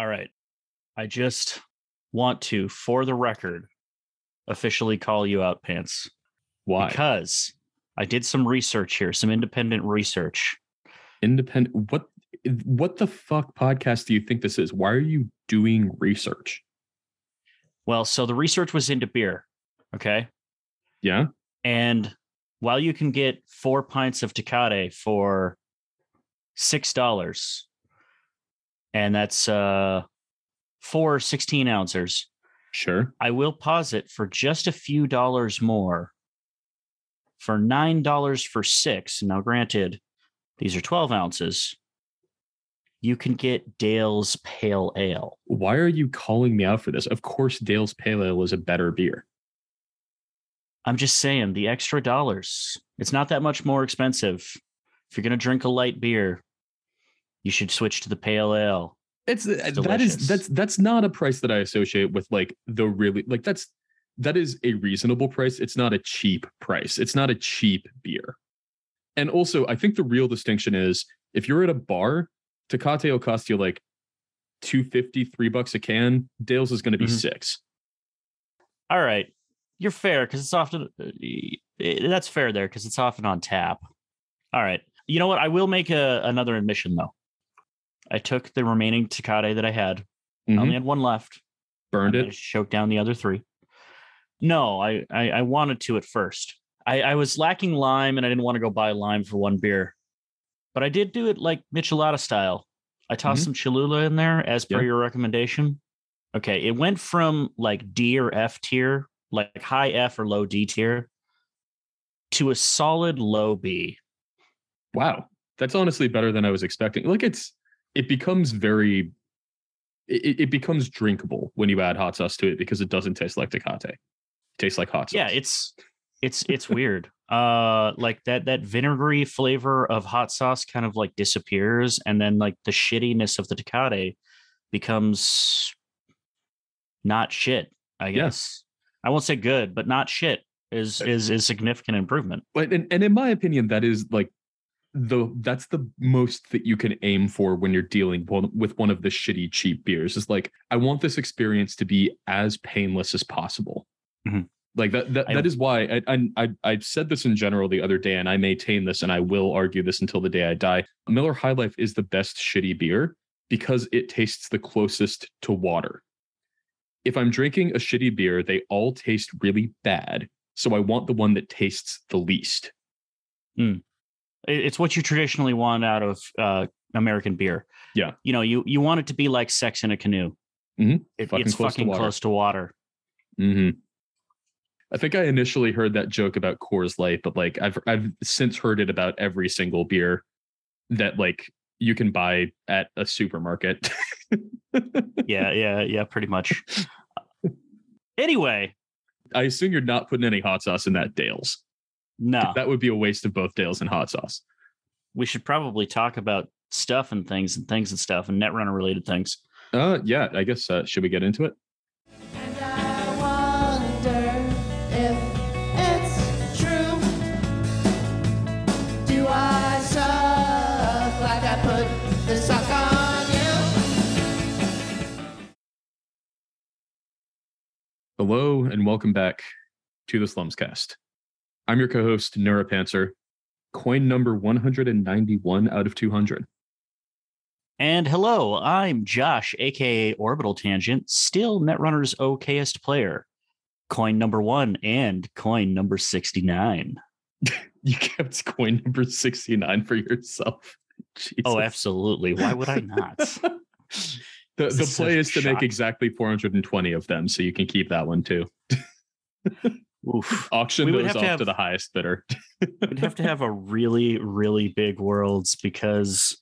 All right. I just want to, for the record, officially call you out, Pants. Why? Because I did some research here, some independent research. Independent. What? What the fuck podcast do you think this is? Why are you doing research? Well, so the research was into beer. Okay. Yeah. And while you can get four pints of Tecate for six dollars, and that's uh four 16 ounces, Sure. I will pause it for just a few dollars more for nine dollars for six. Now, granted, these are 12 ounces. You can get Dale's Pale Ale. Why are you calling me out for this? Of course, Dale's Pale Ale is a better beer. I'm just saying the extra dollars. It's not that much more expensive. If you're gonna drink a light beer, you should switch to the pale ale. It's uh, that delicious. is that's that's not a price that I associate with like the really like that's that is a reasonable price. It's not a cheap price. It's not a cheap beer. And also, I think the real distinction is if you're at a bar, Tecate will cost you like 250, three bucks a can. Dale's is going to be Mhm. six. All right, you're fair because it's often uh, eh, that's fair there because it's often on tap. All right, you know what? I will make a, another admission though. I took the remaining Tecate that I had. I Mhm. only had one left. Burned it. managed to choke down the other three. No, I, I I wanted to at first. I, I was lacking lime and I didn't want to go buy lime for one beer. But I did do it like Michelada style. I tossed Mhm. some Cholula in there as per your recommendation. Okay, it went from like D or F tier, like high F or low D tier, to a solid low B. Wow. That's honestly better than I was expecting. Like it's it becomes very it, it becomes drinkable when you add hot sauce to it because it doesn't taste like Tecate. It tastes like hot sauce. Yeah, it's it's it's weird. Uh like that that vinegary flavor of hot sauce kind of like disappears and then like the shittiness of the Tecate becomes not shit, I Yeah. guess. I won't say good, but not shit is is is significant improvement. but and, and in my opinion, that is like the that's the most that you can aim for when you're dealing with one of the shitty cheap beers. Is like I want this experience to be as painless as possible. Mhm. Like that that, that is why I, I I I said this in general the other day, and I maintain this, and I will argue this until the day I die. Miller High Life is the best shitty beer because it tastes the closest to water. If I'm drinking a shitty beer, they all taste really bad. So I want the one that tastes the least. It- It's what you traditionally want out of uh American beer. Yeah. You know, you you want it to be like sex in a canoe. Mhm. It, Fucking it's close to fucking water. close to water. hmm I think I initially heard that joke about Coors Light, but like I've I've since heard it about every single beer that like you can buy at a supermarket. Yeah, yeah, yeah, pretty much. anyway, I assume you're not putting any hot sauce in that Dale's. No. That would be a waste of both Dale's and hot sauce. we should probably talk about stuff and things and things and stuff and netrunner related things. Uh yeah, I guess uh, should we get into it? And I wonder if it's true. Do I suck like I put the suck on you? Hello and welcome back to the Slumscast. I'm your co-host Neuropanzer, coin number 191 out of 200. And hello, I'm Josh, aka Orbital Tangent, still Netrunner's okayest player. Coin number one and coin number 69. You kept coin number 69 for yourself. Oh, Jesus. Oh, absolutely. Why would I not? the the play is to make exactly 420 of them, so you can keep that one too. Oof. Auction We would those have off to to, the highest bidder. We'd have to have a really, really big worlds because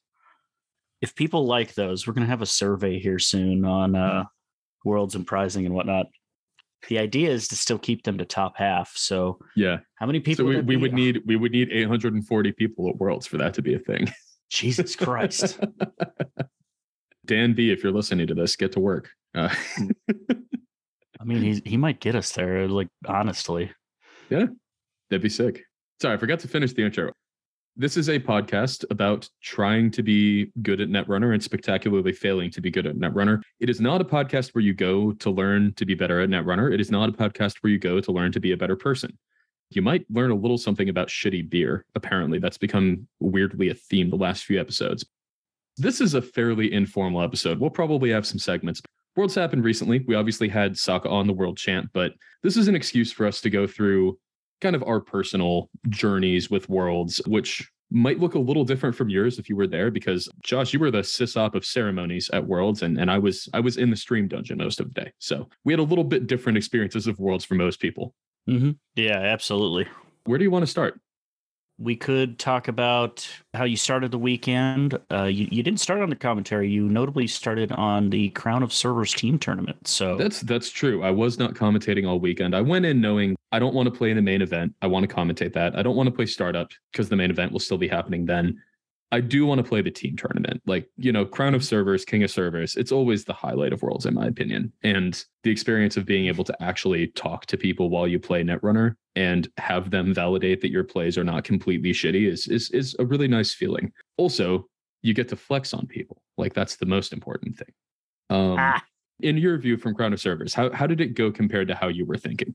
if people like those, we're going to have a survey here soon on uh, worlds and pricing and whatnot. The idea is to still keep them to top half. So, Yeah. how many people? so we, that we would need we would need 840 people at Worlds for that to be a thing. Jesus Christ. Dan B, if you're listening to this, get to work. Uh, I mean, he he might get us there. Like honestly, Yeah, that'd be sick. Sorry, I forgot to finish the intro. This is a podcast about trying to be good at Netrunner and spectacularly failing to be good at Netrunner. It is not a podcast where you go to learn to be better at Netrunner. It is not a podcast where you go to learn to be a better person. You might learn a little something about shitty beer. Apparently, that's become weirdly a theme the last few episodes. This is a fairly informal episode. We'll probably have some segments. Worlds happened recently. We obviously had Sokka on the world champ, but this is an excuse for us to go through kind of our personal journeys with worlds, which might look a little different from yours if you were there because Josh, you were the sysop of ceremonies at Worlds and, and I was I was in the stream dungeon most of the day. So we had a little bit different experiences of Worlds for most people. Mm-hmm. Yeah, absolutely. Where do you want to start? We could talk about how you started the weekend. Uh, you, you didn't start on the commentary. You notably started on the Crown of Servers team tournament. So That's that's true. I was not commentating all weekend. I went in knowing I don't want to play in the main event. I want to commentate that. I don't want to play startup because the main event will still be happening then. I do want to play the team tournament. Like, you know, Crown of Servers, King of Servers, it's always the highlight of Worlds, in my opinion. And the experience of being able to actually talk to people while you play Netrunner and have them validate that your plays are not completely shitty is is is a really nice feeling. Also, you get to flex on people. Like that's the most important thing. Um Ah. in your view from Crown of Servers, how how did it go compared to how you were thinking?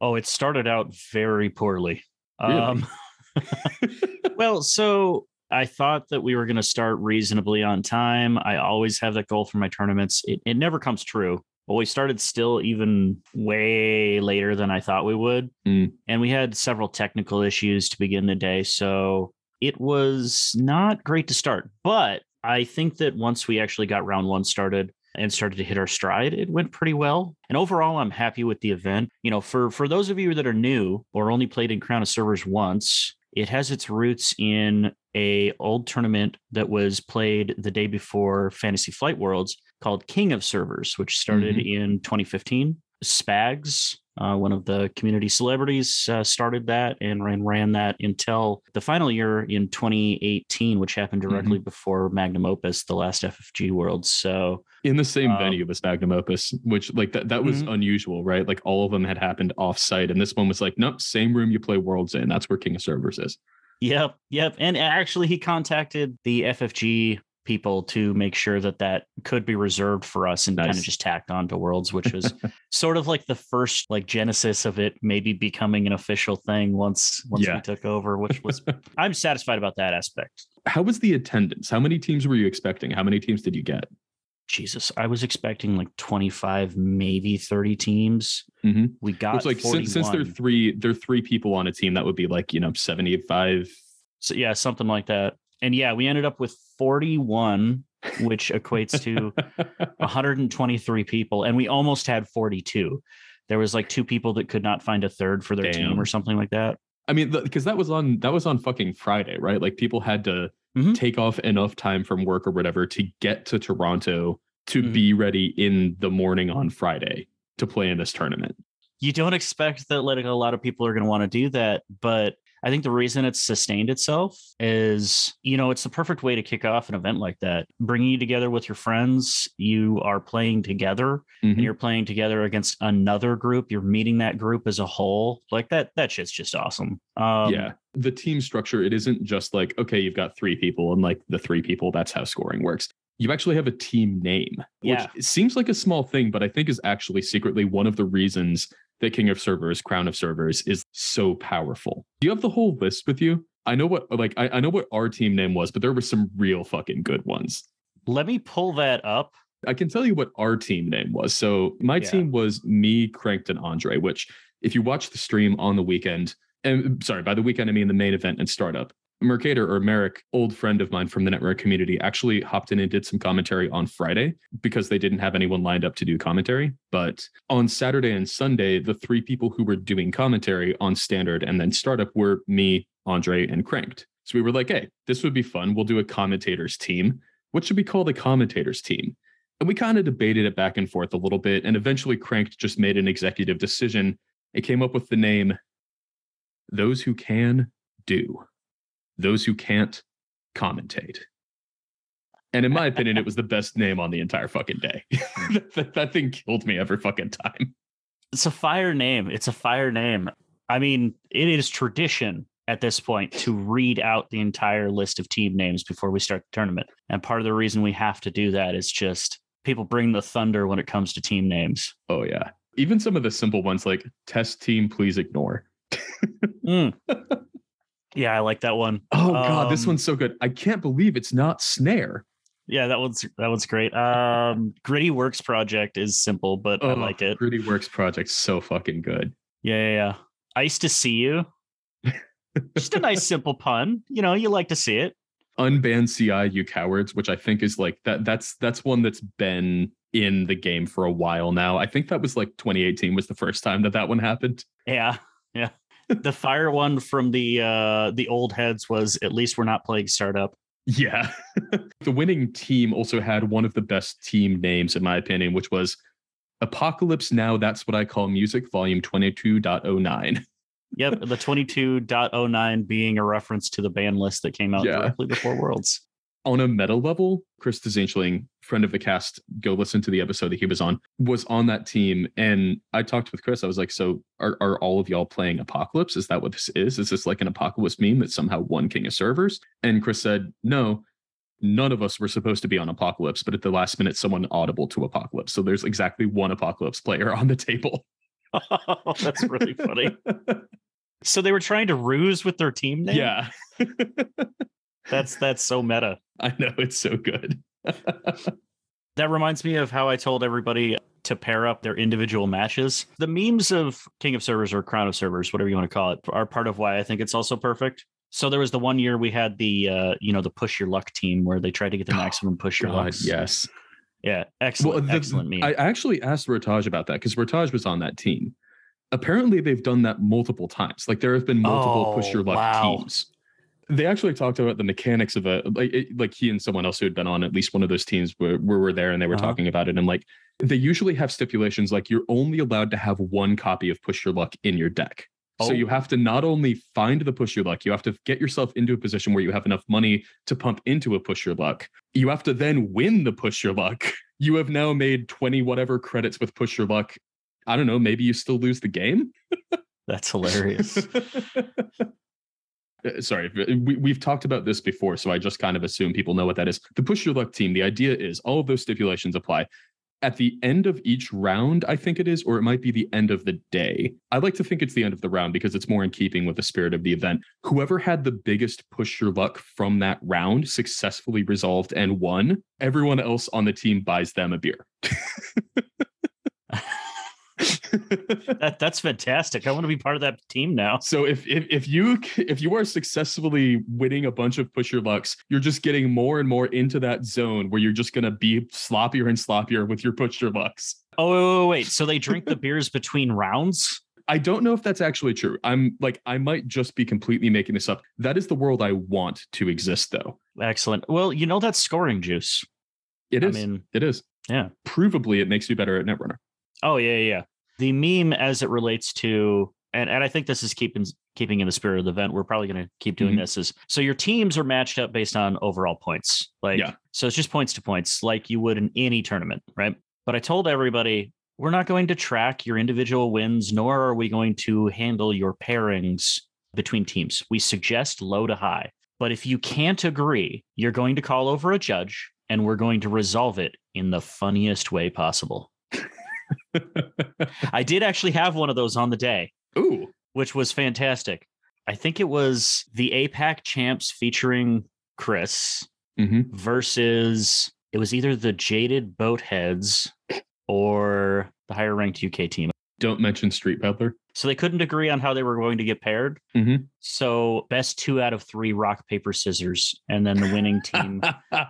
oh, it started out very poorly. Really? Um, well, so I thought that we were going to start reasonably on time. I always have that goal for my tournaments. It, it never comes true. But we started still even way later than I thought we would. Mm. And we had several technical issues to begin the day. So it was not great to start. But I think that once we actually got round one started, and started to hit our stride it went pretty well and overall i'm happy with the event you know for for those of you that are new or only played in crown of servers once it has its roots in a old tournament that was played the day before fantasy flight worlds called king of servers which started mm-hmm. in 2015 spags uh, one of the community celebrities uh, started that and ran ran that until the final year in 2018 which happened directly before magnum opus the last ffg world so in the same Um, venue as Magnum Opus, which like that that was Mhm. unusual, right? Like all of them had happened off site, and this one was like, nope, same room you play Worlds in. That's where King of Servers is. Yep, yep. And actually, he contacted the FFG people to make sure that that could be reserved for us and kind of just tacked on to Worlds, which was sort of like the first like genesis of it maybe becoming an official thing once once Yeah. we took over, which was I'm satisfied about that aspect. How was the attendance? How many teams were you expecting? How many teams did you get? Jesus, I was expecting like 25, maybe 30 teams. Mhm. We got Which like since, since they're three, they're three people on a team. That would be like you know seventy five. So, yeah, something like that. And yeah, we ended up with 41, which equates to 123 people and we almost had 42 there was like two people that could not find a third for their team or something like that I mean, because that was on that was on fucking Friday, right? Like people had to Mhm. take off enough time from work or whatever to get to Toronto to Mhm. be ready in the morning on Friday to play in this tournament. you don't expect that like a lot of people are going to want to do that but i think the reason it's sustained itself is you know it's the perfect way to kick off an event like that. Bringing you together with your friends you are playing together Mhm. and you're playing together against another group. You're meeting that group as a whole. Like that that shit's just awesome. Um yeah. The team structure it isn't just like okay you've got three people and like the three people that's how scoring works. You actually have a team name Yeah. which seems like a small thing but i think is actually secretly one of the reasons that king of servers crown of servers is so powerful do you have the whole list with you i know what like I, I know what our team name was but there were some real fucking good ones let me pull that up I can tell you what our team name was. So my Yeah. team was me, Cranked, and Andre, which if you watch the stream on the weekend, and sorry, by the weekend, I mean the main event and startup. Mercator or Merrick, old friend of mine from the network community, actually hopped in and did some commentary on Friday because they didn't have anyone lined up to do commentary. But on Saturday and Sunday, the three people who were doing commentary on standard and then startup were me, Andre, and Cranked. So we were like, hey, this would be fun. We'll do a commentators team. What should we call the commentators team? And we kind of debated it back and forth a little bit. And eventually, Cranked just made an executive decision. It came up with the name Those Who Can Do, Those Who Can't Commentate. And in my opinion, it was the best name on the entire fucking day. that, that thing killed me every fucking time. it's a fire name. It's a fire name. I mean, it is tradition at this point to read out the entire list of team names before we start the tournament. And part of the reason we have to do that is just people bring the thunder when it comes to team names. Oh yeah. Even some of the simple ones like test team, please ignore. Mm. yeah, I like that one. Oh god, this Um, one's so good. I can't believe it's not snare. Yeah, that one's that one's great. Um, Gritty Works project is simple, but I Oh, like it. Gritty Works project so fucking good. Yeah, yeah, yeah. Ice to see you. Just a nice simple pun. You know, you like to see it. Unban CI, you cowards, which I think is like that. That's that's one that's been in the game for a while now. I think that was like 2018 was the first time that that one happened. Yeah. The fire one from the uh the old heads was at least we're not playing startup. Yeah. the winning team also had one of the best team names, in my opinion, which was Apocalypse Now. That's what I call music, volume 22.09. Yep, the 22.09 being a reference to the ban list that came out Yeah. directly before Worlds. On a meta level, Chris Desangeling, friend of the cast, go listen to the episode that he was on, was on that team. And I talked with Chris. I was like, So are, are all of y'all playing Apocalypse? Is that what this is? Is this like an Apocalypse meme that somehow one King of Servers? And Chris said, No, none of us were supposed to be on Apocalypse, but at the last minute, someone audible to Apocalypse. So there's exactly one Apocalypse player on the table. That's really funny. So they were trying to ruse with their team name. yeah, that's that's so meta. I know. It's so good. That reminds me of how I told everybody to pair up their individual matches. The memes of King of Servers or Crown of Servers, whatever you want to call it, are part of why I think it's also perfect. So there was the one year we had the uh, you know, the push your luck team where they tried to get the maximum push your luck. yes. Yeah. Excellent. the- excellent meme. I actually asked Rotage about that because Rotage was on that team. Apparently, they've done that multiple times. Like there have been multiple push Oh, your luck wow. teams. They actually talked about the mechanics of a like it, like he and someone else who had been on at least one of those teams were, were, were there and they were Uh-huh. talking about it and like they usually have stipulations like you're only allowed to have one copy of push your luck in your deck. So you Oh. have to not only find the push your luck, you have to get yourself into a position where you have enough money to pump into a push your luck. You have to then win the push your luck. You have now made 20 whatever credits with push your luck. I don't know, maybe you still lose the game. That's hilarious. Uh, Sorry, we, we've talked about this before, so I just kind of assume people know what that is. The push your luck team, the idea is all of those stipulations apply. At the end of each round, I think it is, or it might be the end of the day. I like to think it's the end of the round because it's more in keeping with the spirit of the event. Whoever had the biggest push your luck from that round successfully resolved and won. Everyone else on the team buys them a beer. that that's fantastic. I want to be part of that team now. So if, if if you if you are successfully winning a bunch of pusher your lucks, you're just getting more and more into that zone where you're just gonna be sloppier and sloppier with your pusher your lucks. Oh wait, wait, wait. So they drink the beers between rounds? I don't know if that's actually true. I'm like I might just be completely making this up. That is the world I want to exist, though. Excellent. Well, you know that's scoring juice. It I is. mean, it is. yeah. Provably, it makes you better at Netrunner. Oh yeah, yeah. The meme as it relates to and, and I think this is keeping keeping in the spirit of the event. We're probably going to keep doing Mhm. this. Is so your teams are matched up based on overall points. Like Yeah. so, it's just points to points, like you would in any tournament, right? But I told everybody we're not going to track your individual wins, nor are we going to handle your pairings between teams. We suggest low to high, but if you can't agree, you're going to call over a judge, and we're going to resolve it in the funniest way possible. I did actually have one of those on the day, Ooh, which was fantastic. I think it was the APAC champs featuring Chris hmm versus it was either the Jaded Boatheads or the higher ranked UK team. don't mention Street Peddler. So they couldn't agree on how they were going to get paired. Mhm. So best two out of three rock, paper, scissors. And then the winning team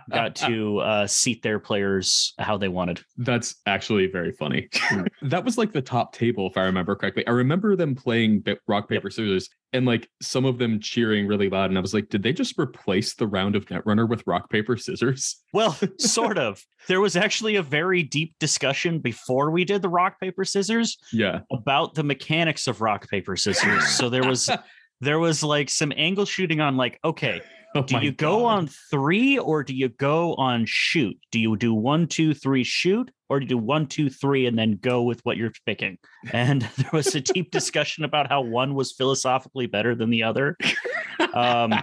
got to uh, seat their players how they wanted. That's actually very funny. That was like the top table, if I remember correctly. I remember them playing rock, paper, scissors, and like some of them cheering really loud. And I was like, did they just replace the round of Netrunner with rock, paper, scissors? Well, sort of. There was actually a very deep discussion before we did the rock, paper, scissors Yeah. about the mechanics of rock, paper, scissors. So there was there was like some angle shooting on like, okay, Oh do you go on three or do you go on shoot? Do you do one, two, three, shoot? or do you do one, two, three, and then go with what you're picking? And there was a deep discussion about how one was philosophically better than the other. Um,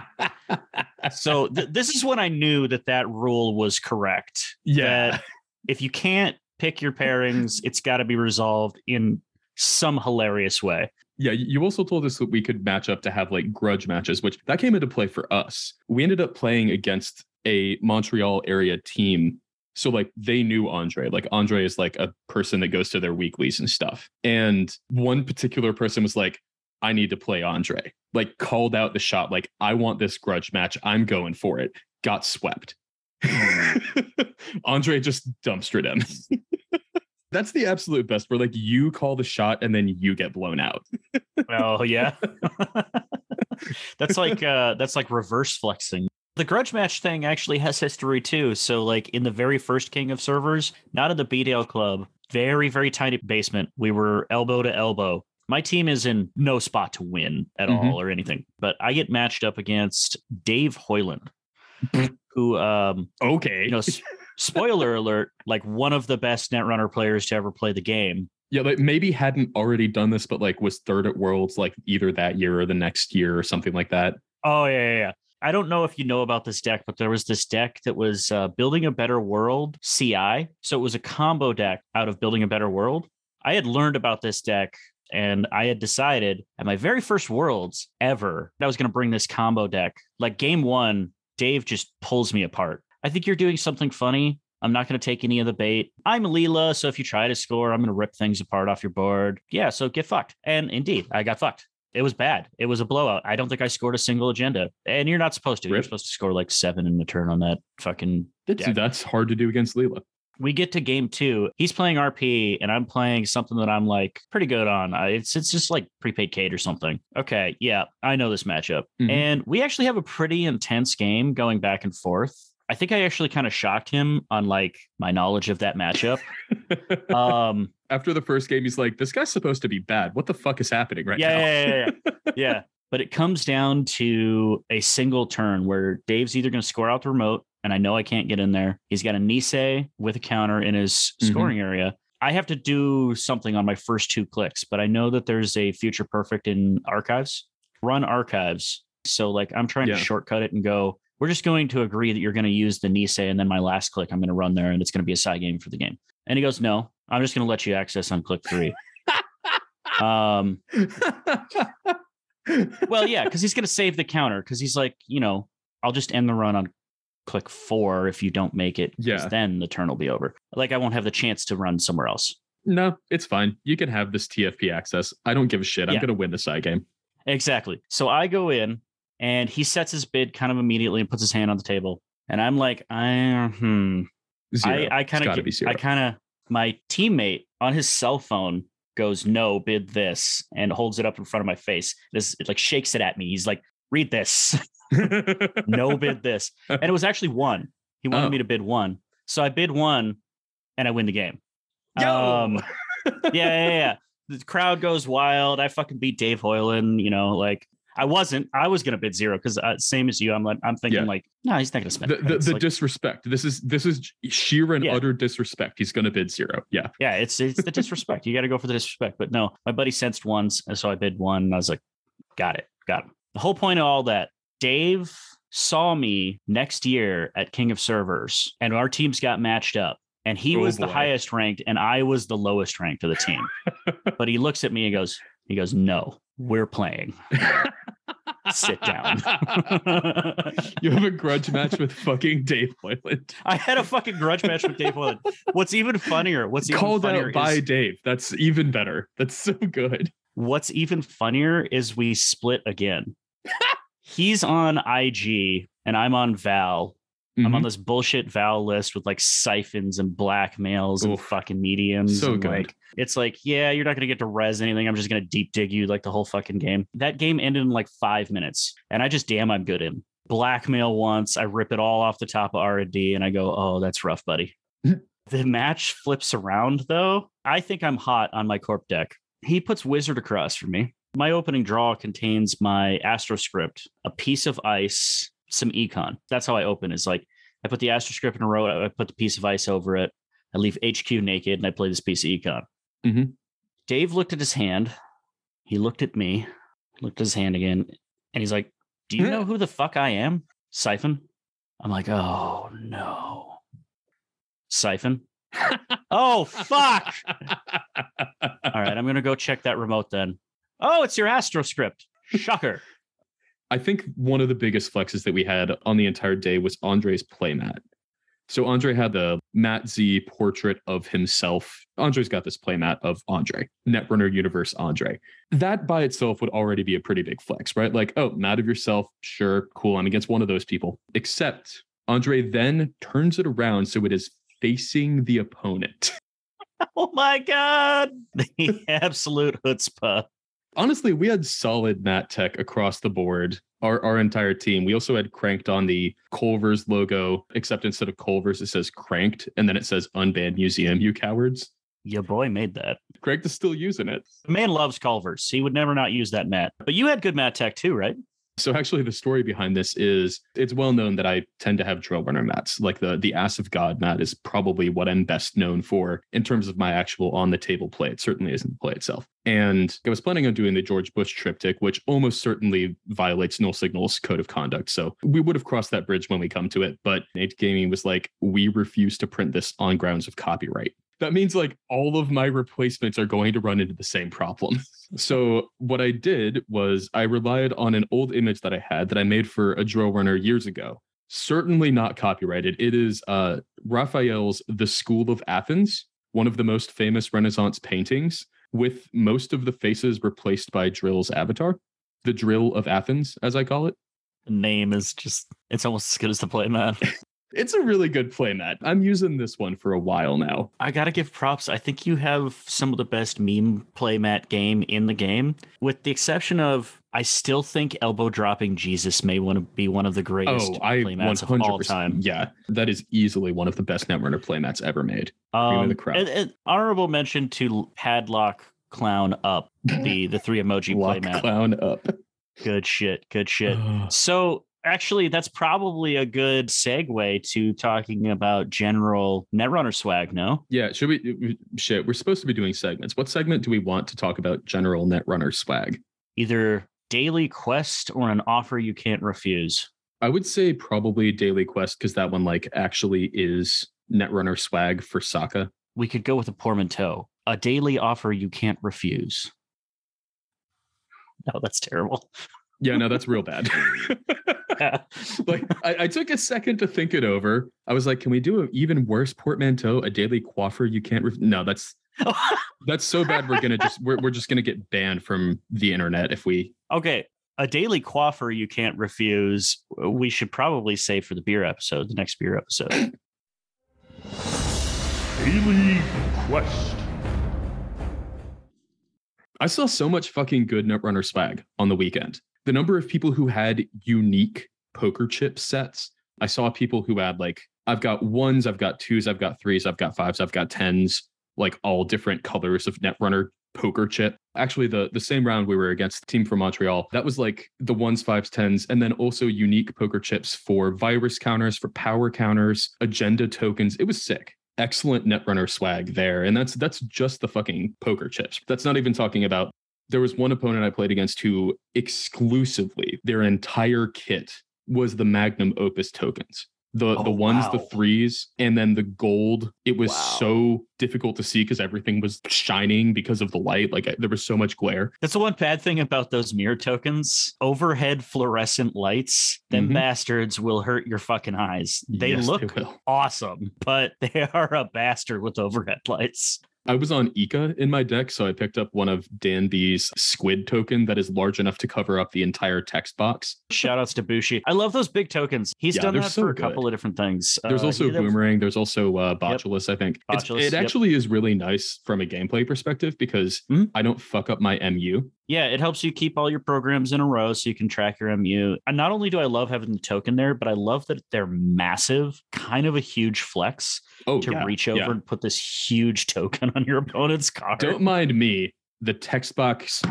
so th- this is when I knew that that rule was correct. yeah. That if you can't pick your pairings, it's got to be resolved in some hilarious way. Yeah, you also told us that we could match up to have like grudge matches, which that came into play for us. We ended up playing against a Montreal area team. So like they knew Andre. Like Andre is like a person that goes to their weeklies and stuff. And one particular person was like, I need to play Andre. Like called out the shot, like, I want this grudge match. I'm going for it. Got swept. Hmm. Andre just dumpstered him. That's the absolute best where like you call the shot and then you get blown out. Oh yeah. that's like uh that's like reverse flexing. The grudge match thing actually has history too. So like in the very first King of Servers, not in the BDL club, very, very tiny basement. We were elbow to elbow. My team is in no spot to win at Mhm. all or anything. But I get matched up against Dave Hoyland, who um Okay. you know spoiler alert, like one of the best netrunner players to ever play the game. Yeah, like maybe hadn't already done this, but like was third at Worlds like either that year or the next year or something like that. Oh yeah, yeah, yeah. I don't know if you know about this deck, but there was this deck that was uh, building a better world CI. So it was a combo deck out of building a better world. I had learned about this deck and I had decided at my very first worlds ever that I was going to bring this combo deck. Like game one, Dave just pulls me apart. I think you're doing something funny. I'm not going to take any of the bait. I'm Leela, so if you try to score, I'm going to rip things apart off your board. Yeah, so get fucked. And indeed, I got fucked. It was bad. It was a blowout. I don't think I scored a single agenda. And you're not supposed to. You're supposed to score like seven in the turn on that fucking. That's, deck. that's hard to do against Leela. We get to game two. He's playing RP, and I'm playing something that I'm like pretty good on. It's it's just like prepaid Kate or something. Okay, yeah, I know this matchup, Mhm. and we actually have a pretty intense game going back and forth. I think I actually kind of shocked him on like my knowledge of that matchup. Um, After the first game, he's like, "This guy's supposed to be bad. What the fuck is happening right yeah, now?" yeah, yeah, yeah, yeah. But it comes down to a single turn where Dave's either going to score out the remote, and I know I can't get in there. He's got a Nisei with a counter in his Mhm. scoring area. I have to do something on my first two clicks, but I know that there's a future perfect in archives. Run archives. So like I'm trying Yeah. to shortcut it and go, we're just going to agree that you're going to use the Nisei and then my last click, I'm going to run there and it's going to be a side game for the game. And he goes, No, I'm just going to let you access on click three. um, well, yeah, because he's going to save the counter because he's like, you know, I'll just end the run on click four if you don't make it. Yeah. Then the turn will be over. Like I won't have the chance to run somewhere else. no, it's fine. You can have this TFP access. I don't give a shit. I'm Yeah. gonna win the side game. Exactly. So I go in and he sets his bid kind of immediately and puts his hand on the table. And I'm like, I, hmm. Zero. I, kind of. I kind of, my teammate on his cell phone goes, no, bid this and holds it up in front of my face. This, it like shakes it at me. He's like, read this. no bid this. And it was actually one. He wanted Oh. me to bid one. So I bid one and I win the game. Yo! Um, yeah, yeah, yeah. The crowd goes wild. I fucking beat Dave Hoyland, you know, like I wasn't. I was gonna bid zero because uh, same as you. I'm like, I'm thinking Yeah. like, no, he's not gonna spend. the, the, the Like, disrespect. This is this is sheer and Yeah. utter disrespect. He's gonna bid zero. Yeah. yeah, it's it's the disrespect. You got to go for the disrespect. But no, my buddy sensed once, and so I bid one. And I was like, got it, got him. The whole point of all that, Dave saw me next year at King of Servers, and our teams got matched up. And he Oh, was the highest ranked, and I was the lowest ranked of the team. but he looks at me and goes, he goes, no, we're playing. Sit down. you have a grudge match with fucking Dave Hoyland. I had a fucking grudge match with Dave Hoyland. What's even funnier? What's even Called funnier out by is, Dave. That's even better. That's so good. what's even funnier is we split again. He's on IG and I'm on Val. I'm Mhm. on this bullshit Val list with like siphons and blackmails and fucking mediums. So good. Like, it's like, yeah, you're not gonna get to res anything. I'm just gonna deep dig you like the whole fucking game. That game ended in like five minutes, and I just damn I'm good in blackmail once. I rip it all off the top of R and D, and I go, oh, that's rough, buddy. the match flips around though. I think I'm hot on my corp deck. He puts wizard across for me. My opening draw contains my AstroScript, a piece of ice, some econ. That's how I open. Is like I put the AstroScript in a row. I put the piece of ice over it. I leave HQ naked and I play this piece of econ. Mhm. Dave looked at his hand. He looked at me, looked at his hand again, and he's like, Do you know who the fuck I am? Siphon. I'm like, Oh no. Siphon. oh fuck. All right, I'm gonna go check that remote then. Oh, it's your AstroScript. Shocker. I think one of the biggest flexes that we had on the entire day was Andre's playmat. So Andre had the Matt Z portrait of himself. Andre's got this playmat of Andre, Netrunner Universe Andre. That by itself would already be a pretty big flex, right? Like, oh, mad of yourself, sure, cool. I'm against one of those people. Except Andre then turns it around so it is facing the opponent. Oh my god. The absolute chutzpah. Honestly, we had solid Matt Tech across the board. Our our entire team. We also had cranked on the Culver's logo, except instead of Culver's, it says cranked, and then it says unbanned museum, you cowards. Your boy made that. Cranked is still using it. The man loves Culver's. He would never not use that mat. But you had good mat tech too, right? So actually, the story behind this is it's well known that I tend to have drill runner mats. Like the the Ass of God mat is probably what I'm best known for in terms of my actual on the table play. It certainly isn't the play itself. And I was planning on doing the George Bush triptych, which almost certainly violates Null Signal's code of conduct. So we would have crossed that bridge when we come to it. But Inked Gaming was like, we refuse to print this on grounds of copyright. That means like all of my replacements are going to run into the same problem. So what I did was I relied on an old image that I had that I made for a drill runner years ago. Certainly not copyrighted. It is uh, Raphael's The School of Athens, one of the most famous Renaissance paintings, with most of the faces replaced by Drill's avatar. The Drill of Athens, as I call it. The name is just it's almost as good as the play mat. It's a really good play, playmat. I'm using this one for a while now. I gotta give props. I think you have some of the best meme play playmat game in the game, with the exception of I still think elbow dropping Jesus may want to be one of the greatest Oh, I playmats of all time. Yeah, that is easily one of the best Netrunner playmats ever made. Um, the crowd. and- and honorable mention to Padlock Clown Up, the the three emoji Lock playmat. clown up. Good shit. Good shit. So actually, that's probably a good segue to talking about general Netrunner swag. No, yeah, should we? Shit, we're supposed to be doing segments. What segment do we want to talk about general Netrunner swag? either daily quest or an offer you can't refuse. I would say probably Daily Quest because that one like actually is Netrunner swag for Sokka. We could go with a portmanteau, a daily offer you can't refuse. No, that's terrible. Yeah, no, that's real bad. like I, I took a second to think it over. I was like, can we do an even worse portmanteau, a daily coiffure you can't ref-? no, that's that's so bad we're gonna just we're, we're just gonna get banned from the internet if we okay, a daily coiffure you can't refuse. We should probably say for the beer episode, the next beer episode. Daily Quest. I saw so much fucking good Netrunner swag on the weekend. The number of people who had unique poker chip sets. I saw people who had like, I've got ones, I've got twos, I've got threes, I've got fives, I've got tens, like all different colors of Netrunner poker chip. Actually, the the same round we were against the team from Montreal, that was like the ones, fives, tens, and then also unique poker chips for virus counters, for power counters, agenda tokens. It was sick excellent netrunner swag there and that's that's just the fucking poker chips that's not even talking about there was one opponent i played against who exclusively their entire kit was the magnum opus tokens the Oh, the ones the threes and then the gold it was Wow. so difficult to see because everything was shining because of the light like I- there was so much glare That's the one bad thing about those mirror tokens. Overhead fluorescent lights, them Mhm. bastards will hurt your fucking eyes. They Yes, look will. awesome, but they are a bastard with overhead lights. I was on Ika in my deck, so I picked up one of Dan B's squid token that is large enough to cover up the entire text box. Shout outs to Bushi. I love those big tokens. He's Yeah, done that so for a good. couple of different things. There's Uh, also Boomerang. There's also uh, Botulus, I think. Botulus, it yep. actually is really nice from a gameplay perspective because Mhm. I don't fuck up my MU. Yeah, it helps you keep all your programs in a row so you can track your MU. And not only do I love having the token there, but I love that they're massive, kind of a huge flex Oh, to yeah, reach over yeah. and put this huge token on your opponent's card. Don't mind me. The text box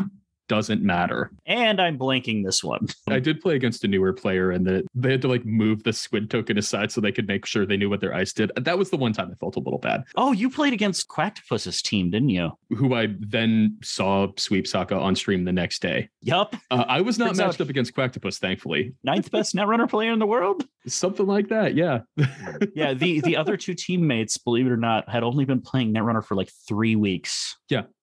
doesn't matter. And I'm blanking this one. I did play against a newer player and the, they had to like move the squid token aside so they could make sure they knew what their ice did. That was the one time I felt a little bad. Oh, you played against Quacktopus's team, didn't you? Who I then saw sweep Sokka on stream the next day. Yup. Uh, I was not Turns out- matched up against Quacktopus, thankfully. Ninth best Netrunner player in the world. Something like that, yeah. Yeah, the the other two teammates, believe it or not, had only been playing Netrunner for like three weeks.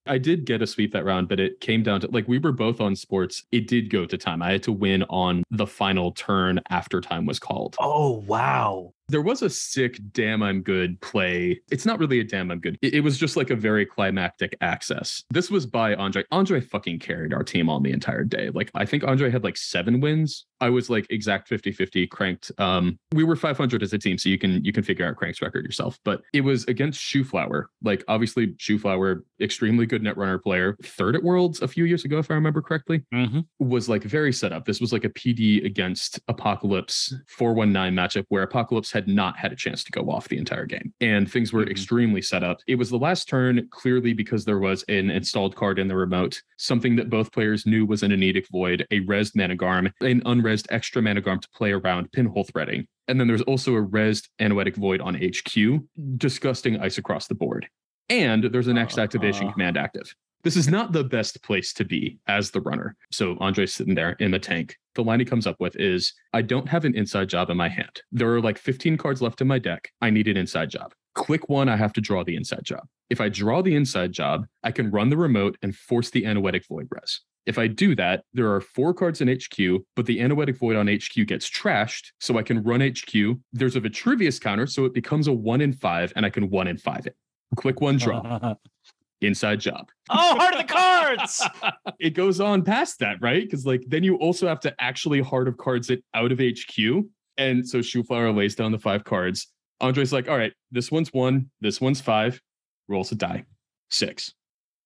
I did get a sweep that round, but it came down to like we were both on sports. It did go to time. I had to win on the final turn after time was called. Oh wow. There was a sick damn I'm good play. It's not really a damn I'm good. It, it was just like a very climactic access. This was by Andre. Andre fucking carried our team on the entire day. Like I think Andre had like seven wins. I was like exact 50-50 cranked. Um we were 500 as a team, so you can you can figure out Crank's record yourself. But it was against Shoeflower. Like obviously Shoeflower, extremely good netrunner player, third at Worlds a few years ago, if I remember correctly Mm-hmm. was like very set up. This was like a PD against Apocalypse 419 matchup where Apocalypse had not had a chance to go off the entire game. And things were Mhm. extremely set up. It was the last turn, clearly because there was an installed card in the remote, something that both players knew was an Anoetic Void, a resed Manegarm, an unresed extra Manegarm to play around pinhole threading. And then there's also a resed Anoetic Void on HQ, disgusting ice across the board. And there's a next activation Uh-huh. command active. This is not the best place to be as the runner. So Andre's sitting there in the tank. The line he comes up with is I don't have an inside job in my hand. There are like 15 cards left in my deck. I need an inside job. Click one, I have to draw the inside job. If I draw the inside job, I can run the remote and force the Anoetic Void res. If I do that, there are four cards in HQ, but the Anoetic Void on HQ gets trashed, so I can run HQ. There's a Vitruvius counter, so it becomes a one in five, and I can one in five it. Click one, draw. Inside job. oh, heart of the cards. it goes on past that, right? Because like then you also have to actually heart of cards it out of HQ. And so Shoeflower lays down the five cards. Andre's like, all right, this one's one, this one's five, rolls a die, six.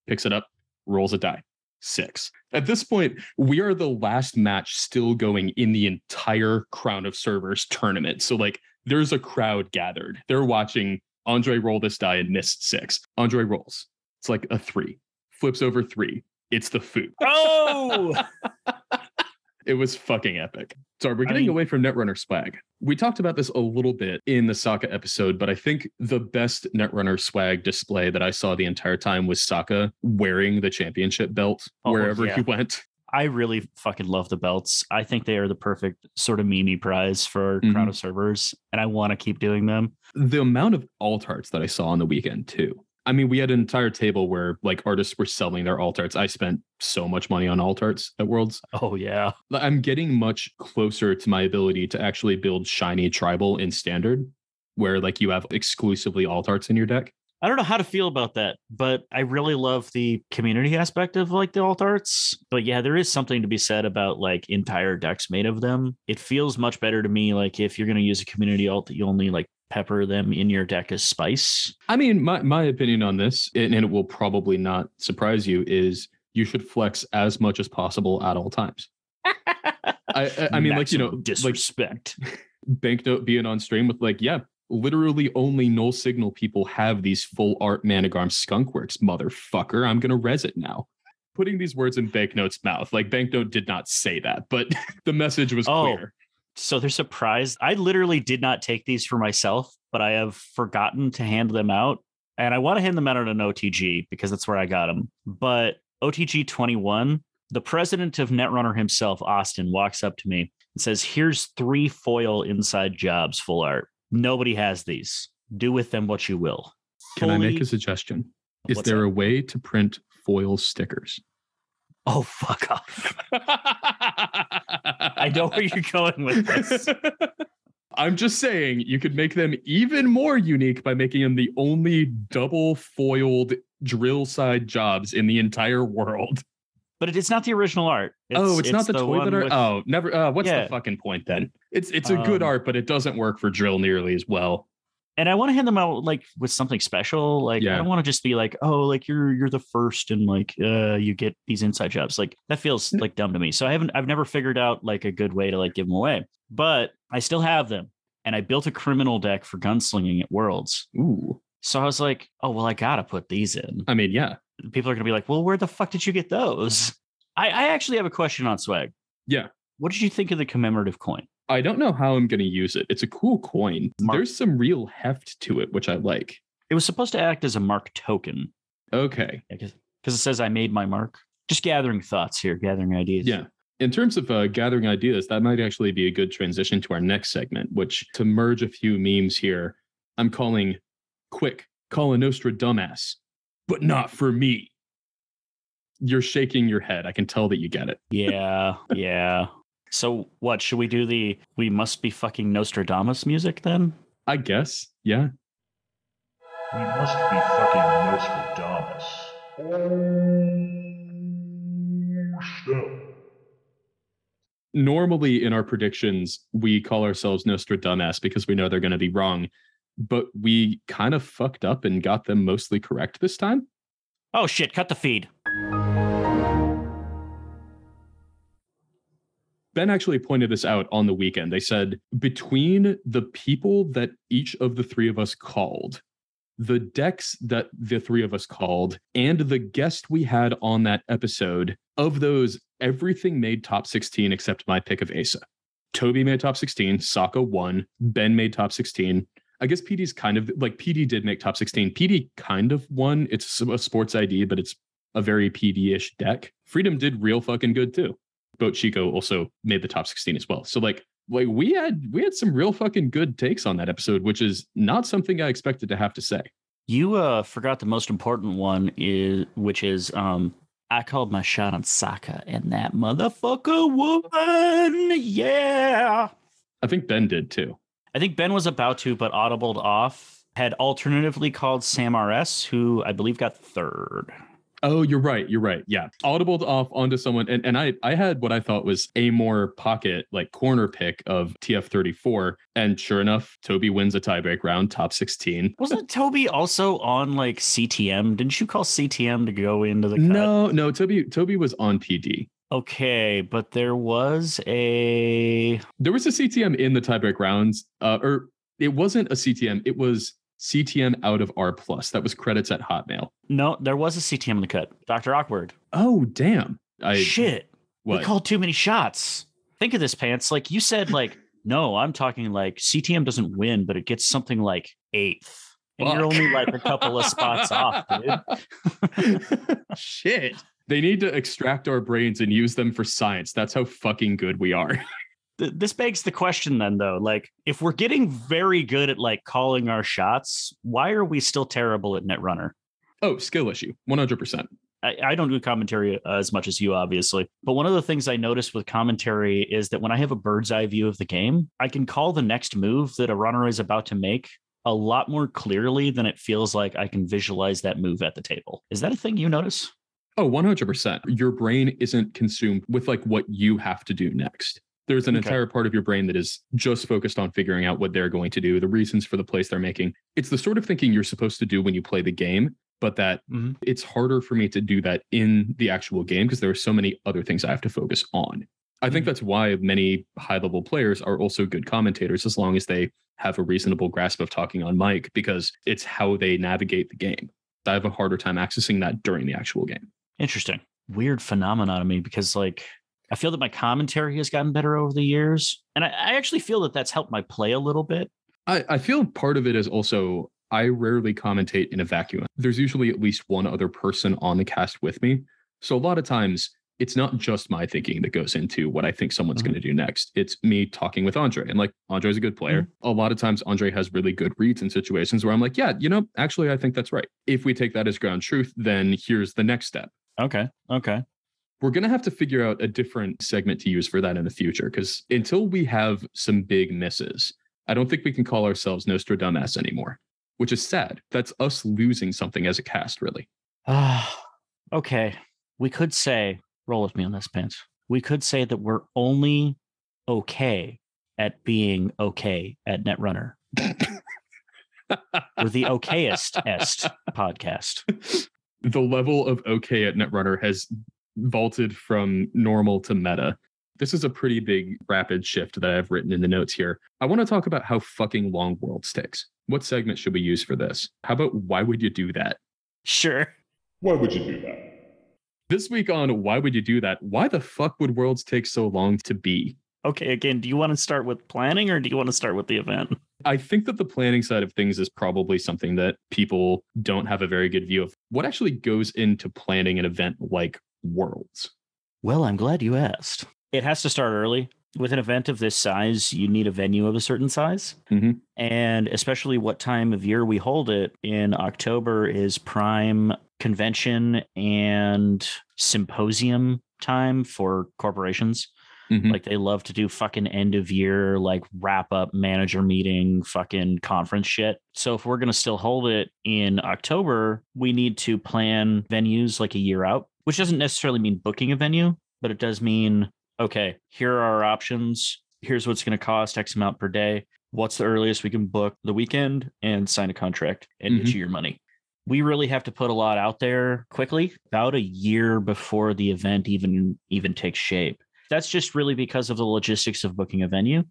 Picks it up, rolls a die, six. At this point, we are the last match still going in the entire Crown of Servers tournament. So like there's a crowd gathered. They're watching Andre roll this die and miss six. Andre rolls. It's like a three flips over three. It's the food. oh. It was fucking epic. Sorry, we're I getting mean- away from Netrunner swag. We talked about this a little bit in the Sokka episode, but I think the best Netrunner swag display that I saw the entire time was Sokka wearing the championship belt Oh, wherever yeah. he went. I really fucking love the belts. I think they are the perfect sort of meme prize for Mhm. Crown of Servers, and I want to keep doing them. The amount of alt arts that I saw on the weekend too. I mean, we had an entire table where like artists were selling their alt arts. I spent so much money on alt arts at Worlds. Oh yeah. I'm getting much closer to my ability to actually build shiny tribal in standard, where like you have exclusively alt arts in your deck. I don't know how to feel about that, but I really love the community aspect of like the alt arts. But yeah, there is something to be said about like entire decks made of them. It feels much better to me like if you're going to use a community alt that you only like pepper them in your deck as spice. I mean, my, my opinion on this, and, it will probably not surprise you, is you should flex as much as possible at all times. I, I, I mean, like you know, Maximum like disrespect. Banknote being on stream with like, yeah, literally only null signal people have these full art Manegarm skunkworks, motherfucker. I'm gonna res it now. Putting these words in Banknote's mouth, like Banknote did not say that, but the message was Oh. clear. So they're surprised. I literally did not take these for myself, but I have forgotten to hand them out. And I want to hand them out on an OTG because that's where I got them. But OTG 21, the president of Netrunner himself, Austin, walks up to me and says, Here's three foil inside jobs full art. Nobody has these. Do with them what you will. Can I make a suggestion? Is What's there that? a way to print foil stickers? Oh, fuck off. I know where you're going with this. I'm just saying you could make them even more unique by making them the only double foiled drill side jobs in the entire world. But it is not the original art. oh, it's, not the, toy one that are. with- Oh, never. Uh, what's Yeah. the fucking point then? It's it's a good Um, art, but it doesn't work for drill nearly as well. And I want to hand them out like with something special. Like I don't want to just be like, oh, like you're you're the first and like uh you get these inside jobs. Like that feels like dumb to me. So I haven't I've never figured out like a good way to like give them away. But I still have them. And I built a criminal deck for gunslinging at Worlds. Ooh, So I was like, oh well, I gotta put these in. I mean, yeah. People are gonna be like, well, where the fuck did you get those? I, I actually have a question on swag. Yeah. What did you think of the commemorative coin? I don't know how I'm going to use it. It's a cool coin. Mark- There's some real heft to it, which I like. It was supposed to act as a mark token Okay. because it says I made my mark. Just gathering thoughts here, gathering ideas. Yeah. In terms of uh, gathering ideas, that might actually be a good transition to our next segment, which to merge a few memes here, I'm calling quick, call a Nostra dumbass, but not for me. You're shaking your head. I can tell that you get it. Yeah. Yeah. So what should we do? The we must be fucking Nostradamus music then? I guess. Yeah. We must be fucking Nostradamus. Oh, snap. Normally in our predictions, we call ourselves Nostradamus because we know they're going to be wrong, but we kind of fucked up and got them mostly correct this time. Oh shit! Cut the feed. Ben actually pointed this out on the weekend. They said between the people that each of the three of us called, the decks that the three of us called, and the guest we had on that episode, of those, everything made top 16 except my pick of Asa. Toby made top 16, Sokka won, Ben made top 16. I guess PD's kind of like PD did make top 16. PD kind of won. It's a sports ID, but it's a very PD ish deck. Freedom did real fucking good too. Boat Chico also made the top 16 as well. So like like we had we had some real fucking good takes on that episode, which is not something I expected to have to say. You uh forgot the most important one is which is um I called my shot on Sokka and that motherfucker won. Yeah. I think Ben did too. I think Ben was about to, but audibled off. Had alternatively called Sam RS, who I believe got third. Oh, you're right. You're right. Yeah. Audibled off onto someone. And, and I, I had what I thought was a more pocket, like corner pick of TF34. And sure enough, Toby wins a tiebreak round, top 16. Wasn't Toby also on like CTM? Didn't you call CTM to go into the cut? No, no, Toby, Toby was on PD. Okay, but there was a There was a CTM in the tiebreak rounds, uh, or it wasn't a CTM. It was CTM out of R plus. That was credits at Hotmail. no, there was a CTM in the cut. Dr. Awkward. Oh, damn. I Shit. what? We called too many shots. Think of this, pants. Like you said, like, no, I'm talking like CTM doesn't win, but it gets something like eighth. And you're only like a couple of spots off, dude. Shit. They need to extract our brains and use them for science. That's how fucking good we are. Th- This begs the question then though, like if we're getting very good at like calling our shots, why are we still terrible at Netrunner? Oh, skill issue. 100%. I, I don't do commentary uh, as much as you, obviously. But one of the things I noticed with commentary is that when I have a bird's eye view of the game, I can call the next move that a runner is about to make a lot more clearly than it feels like I can visualize that move at the table. Is that a thing you notice? Oh, 100%. Your brain isn't consumed with like what you have to do next. There's an Okay. entire part of your brain that is just focused on figuring out what they're going to do, the reasons for the plays they're making. It's the sort of thinking you're supposed to do when you play the game, but that Mhm. it's harder for me to do that in the actual game because there are so many other things I have to focus on. I think Mhm. that's why many high level players are also good commentators as long as they have a reasonable grasp of talking on mic because it's how they navigate the game. I have a harder time accessing that during the actual game. Interesting. Weird phenomenon to me because, like, I feel that my commentary has gotten better over the years. And I, I actually feel that that's helped my play a little bit. I, I feel part of it is also I rarely commentate in a vacuum. There's usually at least one other person on the cast with me. So a lot of times it's not just my thinking that goes into what I think someone's Mhm. going to do next. It's me talking with Andre. And like Andre's a good player. A lot of times Andre has really good reads in situations where I'm like, yeah, you know, actually I think that's right. If we take that as ground truth, then here's the next step. Okay. Okay. We're going to have to figure out a different segment to use for that in the future because until we have some big misses, I don't think we can call ourselves Nostradamus anymore, which is sad. That's us losing something as a cast, really. Ah, okay. We could say, roll with me on this, Pants. We could say that we're only okay at being okay at Netrunner. we're the okayest est podcast. the level of okay at Netrunner has vaulted from normal to meta. This is a pretty big rapid shift that I've written in the notes here. I want to talk about how fucking long Worlds takes. What segment should we use for this? How about why would you do that? Sure. Why would you do that? This week on Why Would You Do That? Why the fuck would worlds take so long to be? Okay, again, do you want to start with planning or do you want to start with the event? I think that the planning side of things is probably something that people don't have a very good view of. What actually goes into planning an event like Worlds? Well, I'm glad you asked. It has to start early. With an event of this size, you need a venue of a certain size. Mhm. And especially what time of year we hold it in October is prime convention and symposium time for corporations. Mhm. Like they love to do fucking end of year, like wrap up manager meeting, fucking conference shit. So if we're going to still hold it in October, we need to plan venues like a year out, which doesn't necessarily mean booking a venue, but it does mean, okay, here are our options. Here's what's going to cost X amount per day. What's the earliest we can book the weekend and sign a contract and get Mhm. you your money? We really have to put a lot out there quickly, about a year before the event even even takes shape that's just really because of the logistics of booking a venue.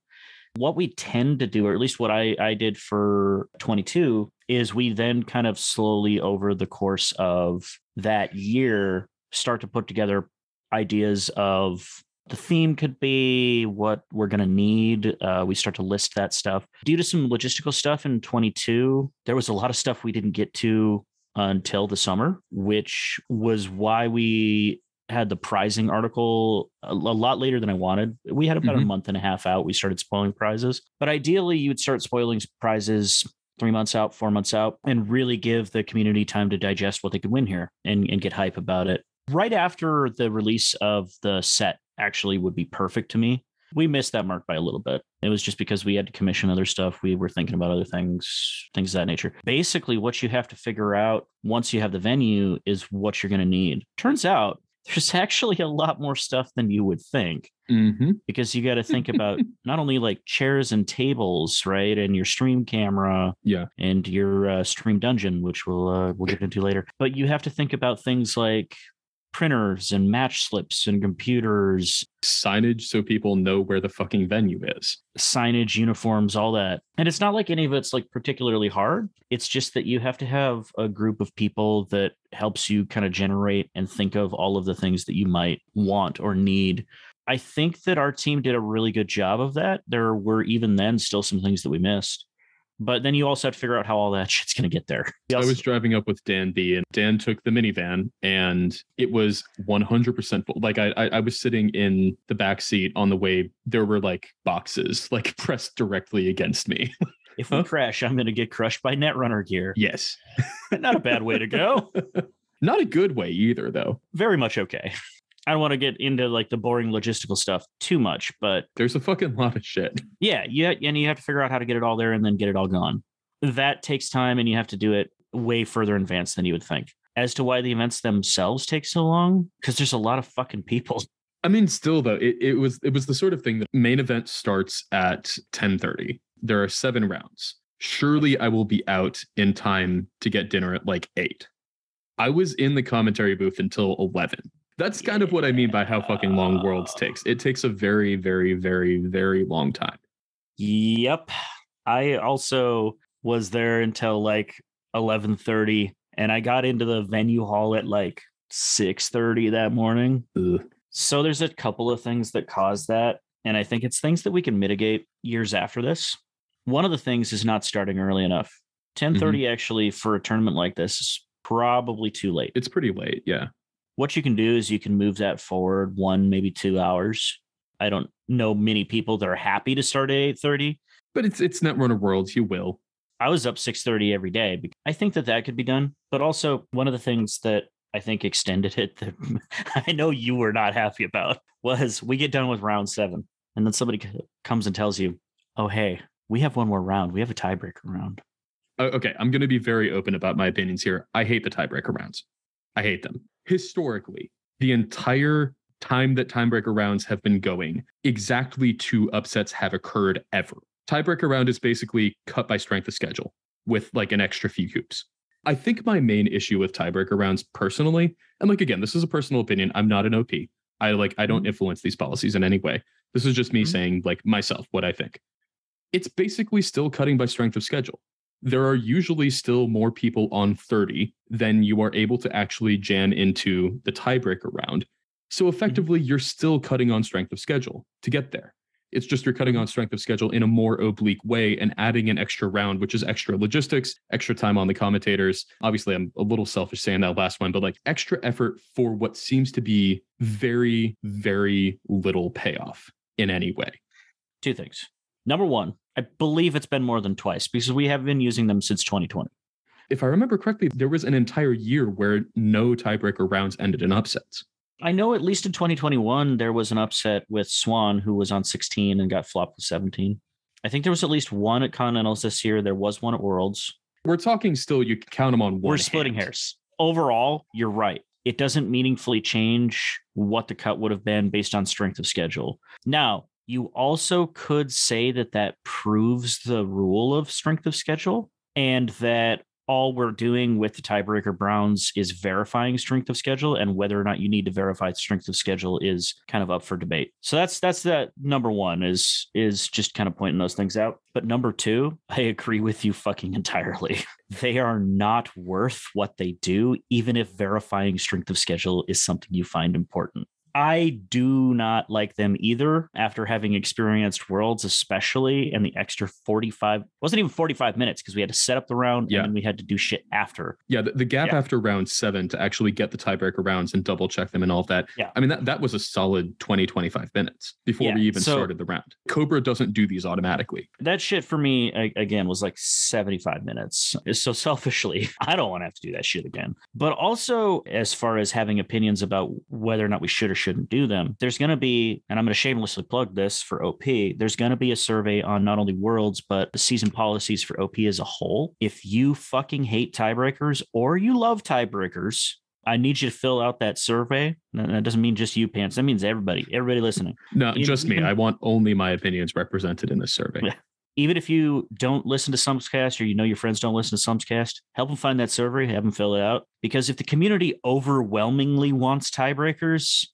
What we tend to do, or at least what I, I did for 22, is we then kind of slowly over the course of that year start to put together ideas of the theme could be what we're going to need. Uh, we start to list that stuff. Due to some logistical stuff in 22, there was a lot of stuff we didn't get to until the summer, which was why we had the prizing article a, a lot later than I wanted. We had about a Mhm. month and a half out. We started spoiling prizes, but ideally, you would start spoiling prizes three months out, four months out, and really give the community time to digest what they could win here and, and get hype about it. Right after the release of the set, actually, would be perfect to me. We missed that mark by a little bit. It was just because we had to commission other stuff. We were thinking about other things, things of that nature. Basically, what you have to figure out once you have the venue is what you're going to need. Turns out there's actually a lot more stuff than you would think Mhm. because you got to think about not only like chairs and tables, right, and your stream camera, Yeah. and your uh, stream dungeon, which we'll uh, we'll get into later. But you have to think about things like printers and match slips and computers, Signage so people know where the fucking venue is. signage, uniforms, all that. And it's not like any of it's like particularly hard. It's just that you have to have a group of people that helps you kind of generate and think of all of the things that you might want or need. I think that our team did a really good job of that. There were even then still some things that we missed. But then you also have to figure out how all that shit's going to get there. I was driving up with Dan B, and Dan took the minivan, and it was 100% full. Like I, I, I was sitting in the back seat on the way. There were like boxes like pressed directly against me. if we Huh? crash, I'm going to get crushed by Netrunner gear. yes, Not a bad way to go. not a good way either, though. Very much okay. I don't want to get into like the boring logistical stuff too much, but There's a fucking lot of shit. yeah, yeah, and you have to figure out how to get it all there and then get it all gone. That takes time, and you have to do it way further in advance than you would think. As to why the events themselves take so long, because there's a lot of fucking people. I mean, still though, it, it was it was the sort of thing that main event starts at 10:30. There are seven rounds. Surely I will be out in time to get dinner at like eight. I was in the commentary booth until 11. That's kind of what I mean by how fucking long Worlds takes. It takes a very, very, very, very long time. Yep. I also was there until like 11:30 and I got into the venue hall at like 6:30 that morning. Ugh. So there's a couple of things that cause that and I think it's things that we can mitigate years after this. One of the things is not starting early enough. Mm-hmm. 10:30 actually for a tournament like this is probably too late. It's pretty late. Yeah. What you can do is you can move that forward one maybe 2 hours. I don't know many people that are happy to start at 8:30. But it's it's Netrunner Worlds. You will. I was up 6:30 every day. I think that that could be done. But also one of the things that I think extended it that I know you were not happy about was we get done with round 7 and then somebody comes and tells you, "Oh hey, we have one more round. We have a tiebreaker round." Okay, I'm going to be very open about my opinions here. I hate the tiebreaker rounds. I hate them. Historically, the entire time that tiebreaker rounds have been going, exactly two upsets have occurred ever. Tiebreaker round is basically cut by strength of schedule with like an extra few hoops. I think my main issue with tiebreaker rounds personally, and like again, this is a personal opinion. I'm not an OP. I like I don't influence these policies in any way. This is just me Mhm. saying like myself what I think. It's basically still cutting by strength of schedule there are usually still more people on 30 than you are able to actually jam into the tiebreaker round. So mm-hmm. effectively, you're still cutting on strength of schedule to get there. It's just you're cutting on mm-hmm. strength of schedule in a more oblique way and adding an extra round, which is extra logistics, extra time on the commentators. Obviously, I'm a little selfish saying that last one, but like extra effort for what seems to be very, very little payoff in any way. Two things. Number one, I believe it's been more than twice because we have been using them since 2020. If I remember correctly, there was an entire year where no tiebreaker rounds ended in upsets. I know at least in 2021 there was an upset with Swan who was on 16 and got flopped with 17. I think there was at least one at Continentals this year. There was one at Worlds. We're talking still, you can count them on one. We're splitting hand. hairs. Overall, you're right. It doesn't meaningfully change what the cut would have been based on strength of schedule. Now, you also could say that that proves the rule of strength of schedule and that all we're doing with the tiebreaker Browns is verifying strength of schedule and whether or not you need to verify strength of schedule is kind of up for debate. So that's that's that number 1 is is just kind of pointing those things out. But number 2, I agree with you fucking entirely. They are not worth what they do even if verifying strength of schedule is something you find important. I do not like them either after having experienced Worlds, especially and the extra 45 wasn't even 45 minutes because we had to set up the round Yeah. and then we had to do shit after. Yeah, the, the gap Yeah. after round seven to actually get the tiebreaker rounds and double check them and all of that. Yeah. I mean, that, that was a solid 20, 25 minutes before Yeah, we even so- started the round. Cobra doesn't do these automatically. That shit for me again was like 75 minutes. So selfishly, I don't want to have to do that shit again. But also as far as having opinions about whether or not we should or shouldn't do them, there's going to be and I'm going to shamelessly plug this for OP. There's going to be a survey on not only worlds but the season policies for OP as a whole. If you fucking hate tiebreakers or you love tiebreakers, I need you to fill out that survey. That doesn't mean just you, Pants. That means everybody, everybody listening. No, You- just me. even- I want only my opinions represented in this survey. Yeah. even if you don't listen to Sumscast or you know your friends don't listen to Sumscast, help them find that survey, have them fill it out. Because if the community overwhelmingly wants tiebreakers,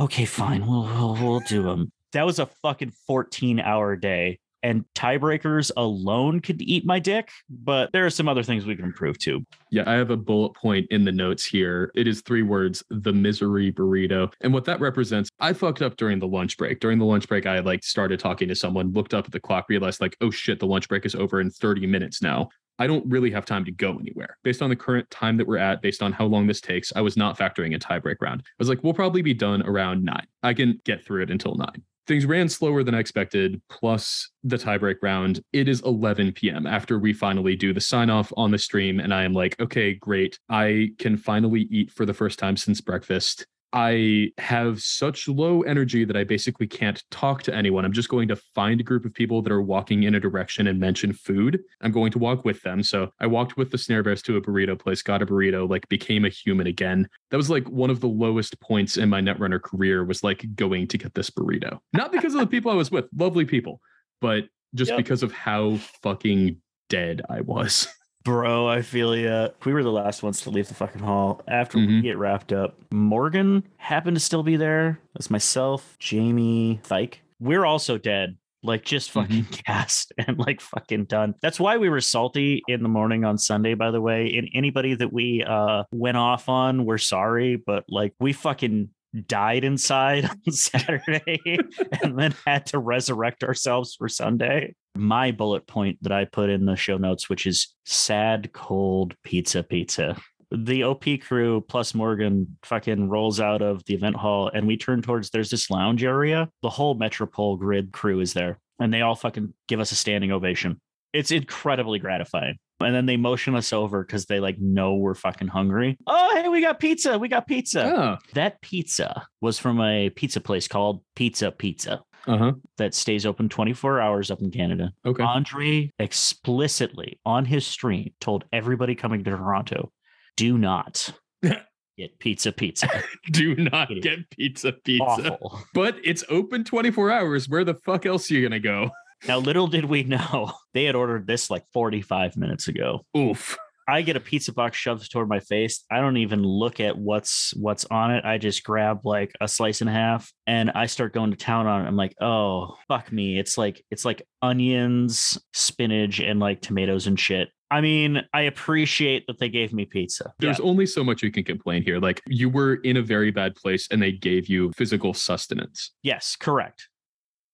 okay, fine, we'll we'll, we'll do them. That was a fucking 14 hour day. And tiebreakers alone could eat my dick, but there are some other things we can improve too. Yeah, I have a bullet point in the notes here. It is three words, the misery burrito. And what that represents, I fucked up during the lunch break. During the lunch break, I like started talking to someone, looked up at the clock, realized like, oh shit, the lunch break is over in 30 minutes now. I don't really have time to go anywhere. Based on the current time that we're at, based on how long this takes, I was not factoring a tiebreak round. I was like, we'll probably be done around nine. I can get through it until nine. Things ran slower than I expected, plus the tiebreak round. It is 11 p.m. after we finally do the sign off on the stream. And I am like, okay, great. I can finally eat for the first time since breakfast. I have such low energy that I basically can't talk to anyone. I'm just going to find a group of people that are walking in a direction and mention food. I'm going to walk with them. So I walked with the snare bears to a burrito place, got a burrito, like became a human again. That was like one of the lowest points in my Netrunner career was like going to get this burrito. Not because of the people I was with, lovely people, but just Yep. because of how fucking dead I was. Bro, I feel ya. We were the last ones to leave the fucking hall. After we Mhm. get wrapped up, Morgan happened to still be there. That's myself, Jamie, Thike. We're also dead. Like just fucking gassed and like fucking done. That's why we were salty in the morning on Sunday, by the way. And anybody that we uh went off on, we're sorry, but like we fucking died inside on Saturday and then had to resurrect ourselves for Sunday my bullet point that I put in the show notes, which is sad, cold pizza pizza. The OP crew plus Morgan fucking rolls out of the event hall and we turn towards there's this lounge area. The whole Metropole grid crew is there and they all fucking give us a standing ovation. It's incredibly gratifying. And then they motion us over because they like know we're fucking hungry. Oh, hey, we got pizza. We got pizza. Ah, That pizza was from a pizza place called Pizza Pizza uh-huh. that stays open 24 hours up in Canada. Okay. Andre explicitly on his stream told everybody coming to Toronto, do not get pizza pizza. Do not It get pizza pizza. Awful. But it's open 24 hours. Where the fuck else are you gonna go? Now, little did we know, they had ordered this like 45 minutes ago. Oof. I get a pizza box shoved toward my face. I don't even look at what's what's on it. I just grab like a slice and a half and I start going to town on it. I'm like, oh fuck me. It's like it's like onions, spinach, and like tomatoes and shit. I mean, I appreciate that they gave me pizza. There's Yeah. only so much you can complain here. Like you were in a very bad place and they gave you physical sustenance. Yes, correct.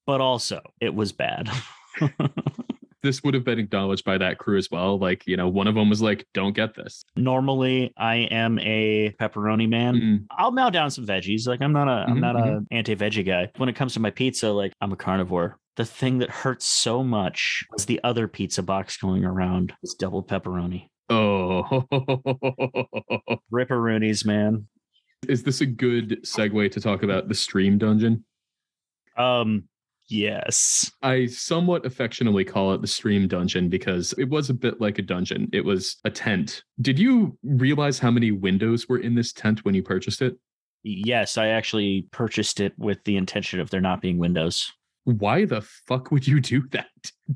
But also, it was bad. This would have been acknowledged by that crew as well. Like, you know, one of them was like, don't get this. Normally, I am a pepperoni man. Mm, I'll mow down some veggies. Like I'm not a am Mhm, not a anti-veggie guy. When it comes to my pizza, like I'm a carnivore. The thing that hurts so much was the other pizza box going around. It's double pepperoni. Oh, Ripperoonies, man. is this a good segue to talk about the stream dungeon? Um, yes. I somewhat affectionately call it the stream dungeon because it was a bit like a dungeon. It was a tent. Did you realize how many windows were in this tent when you purchased it? Yes, I actually purchased it with the intention of there not being windows. Why the fuck would you do that?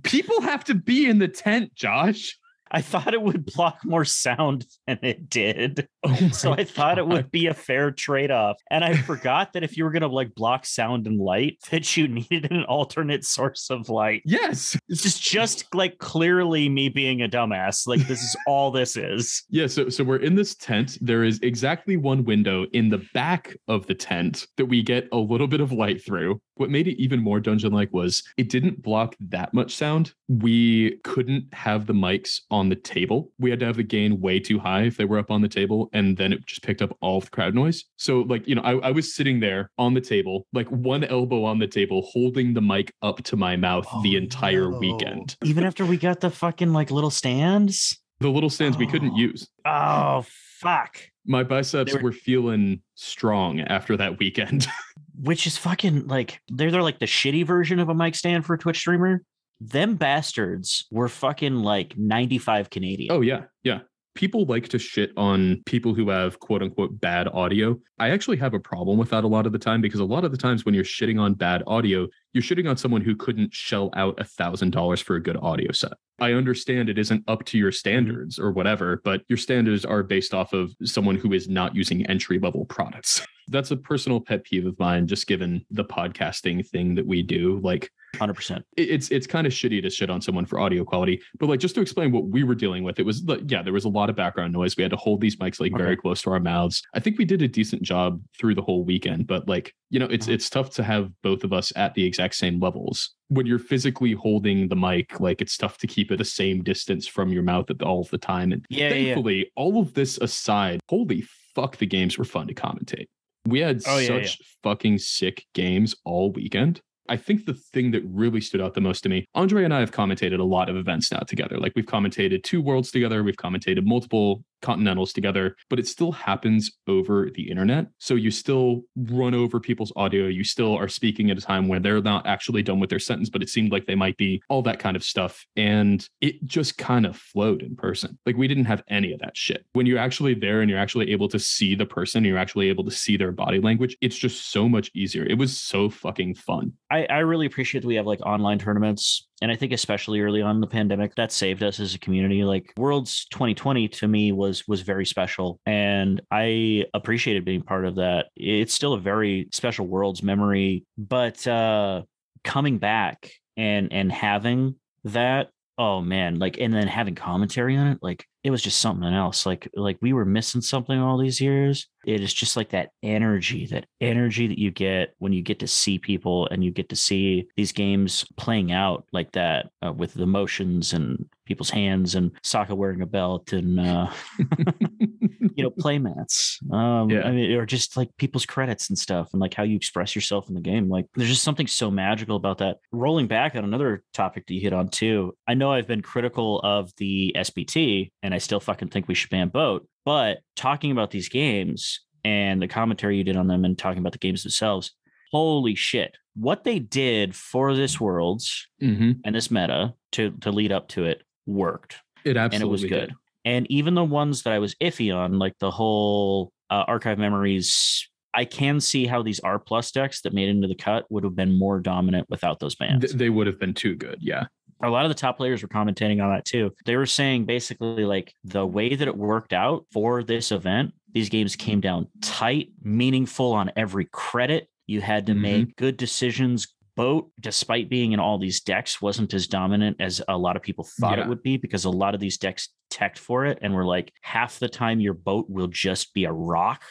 People have to be in the tent, Josh. I thought it would block more sound than it did. Oh So I thought it would be a fair trade-off. And I forgot that if you were gonna like block sound and light, that you needed an alternate source of light. Yes. It's just just like clearly me being a dumbass. Like this is all this is. Yeah, so so we're in this tent. There is exactly one window in the back of the tent that we get a little bit of light through. What made it even more dungeon like was it didn't block that much sound. We couldn't have the mics on the table. We had to have the gain way too high if they were up on the table, and then it just picked up all of the crowd noise. So, like, you know, I, I was sitting there on the table, like one elbow on the table, holding the mic up to my mouth oh, the Oh, entire no. weekend. Even after we got the fucking like little stands. The little stands we couldn't Oh. use. Oh fuck. My biceps were- were feeling strong after that weekend. Which is fucking like they're they're like the shitty version of a mic stand for a Twitch streamer. Them bastards were fucking like 95 Canadian. Oh yeah, yeah. People like to shit on people who have quote unquote bad audio. I actually have a problem with that a lot of the time because a lot of the times when you're shitting on bad audio, you're shitting on someone who couldn't shell out a thousand dollars for a good audio set. I understand it isn't up to your standards or whatever, but your standards are based off of someone who is not using entry level products. That's a personal pet peeve of mine, just given the podcasting thing that we do. Like 100%. it's it's kind of shitty to shit on someone for audio quality but like just to explain what we were dealing with it was like yeah there was a lot of background noise we had to hold these mics like very close to our mouths i think we did a decent job through the whole weekend but like you know it's Mhm. it's tough to have both of us at the exact same levels when you're physically holding the mic like it's tough to keep it the same distance from your mouth at all of the time and Yeah, yeah, yeah. thankfully all of this aside holy fuck the games were fun to commentate we had Oh, yeah, such fucking sick games all weekend. I think the thing that really stood out the most to me, Andre and I have commentated a lot of events now together. Like we've commentated two worlds together, we've commentated multiple continentals together, but it still happens over the internet. So you still run over people's audio. You still are speaking at a time where they're not actually done with their sentence, but it seemed like they might be, all that kind of stuff. And it just kind of flowed in person. Like we didn't have any of that shit. When you're actually there and you're actually able to see the person, you're actually able to see their body language, it's just so much easier. It was so fucking fun. I, I really appreciate that we have like online tournaments. And I think especially early on in the pandemic, that saved us as a community. Like Worlds 2020 to me was was very special. And I appreciated being part of that. It's still a very special Worlds memory. But uh coming back and and having that, oh man, like and then having commentary on it, like it was just something else. Like like we were missing something all these years. It is just like that energy, that energy that you get when you get to see people and you get to see these games playing out like that uh, with the motions and people's hands and Sokka wearing a belt and uh, you know playmats. Um, Yeah. I mean, or just like people's credits and stuff, and like how you express yourself in the game. Like, there's just something so magical about that. Rolling back on another topic that you hit on too. I know I've been critical of the SBT, and I still fucking think we should ban boat. But talking about these games and the commentary you did on them, and talking about the games themselves, holy shit! What they did for this worlds Mhm. and this meta to to lead up to it worked It absolutely and it was did. And even the ones that I was iffy on, like the whole uh, archive memories, I can see how these R plus decks that made into the cut would have been more dominant without those bans. Th- they would have been too good. Yeah. a lot of the top players were commentating on that too. They were saying basically like the way that it worked out for this event, these games came down tight, meaningful on every credit. You had to Mhm. make good decisions boat, despite being in all these decks, wasn't as dominant as a lot of people thought Yeah. it would be because a lot of these decks teched for it and were like half the time your boat will just be a rock.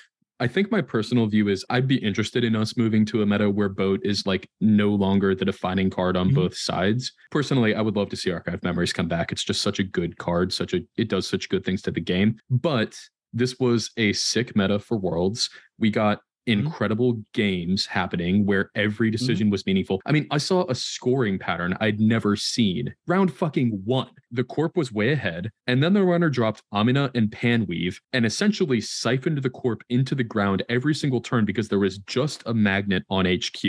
I think my personal view is I'd be interested in us moving to a meta where boat is like no longer the defining card on Mhm. both sides. Personally, I would love to see Archive Memories come back. It's just such a good card, such a it does such good things to the game. But this was a sick meta for Worlds. We got Mm-hmm. incredible games happening where every mm-hmm. decision was meaningful. I mean, I saw a scoring pattern I'd never seen. Round fucking one, the corp was way ahead, and then the runner dropped Amina and Panweave and essentially siphoned the corp into the ground every single turn because there was just a magnet on HQ.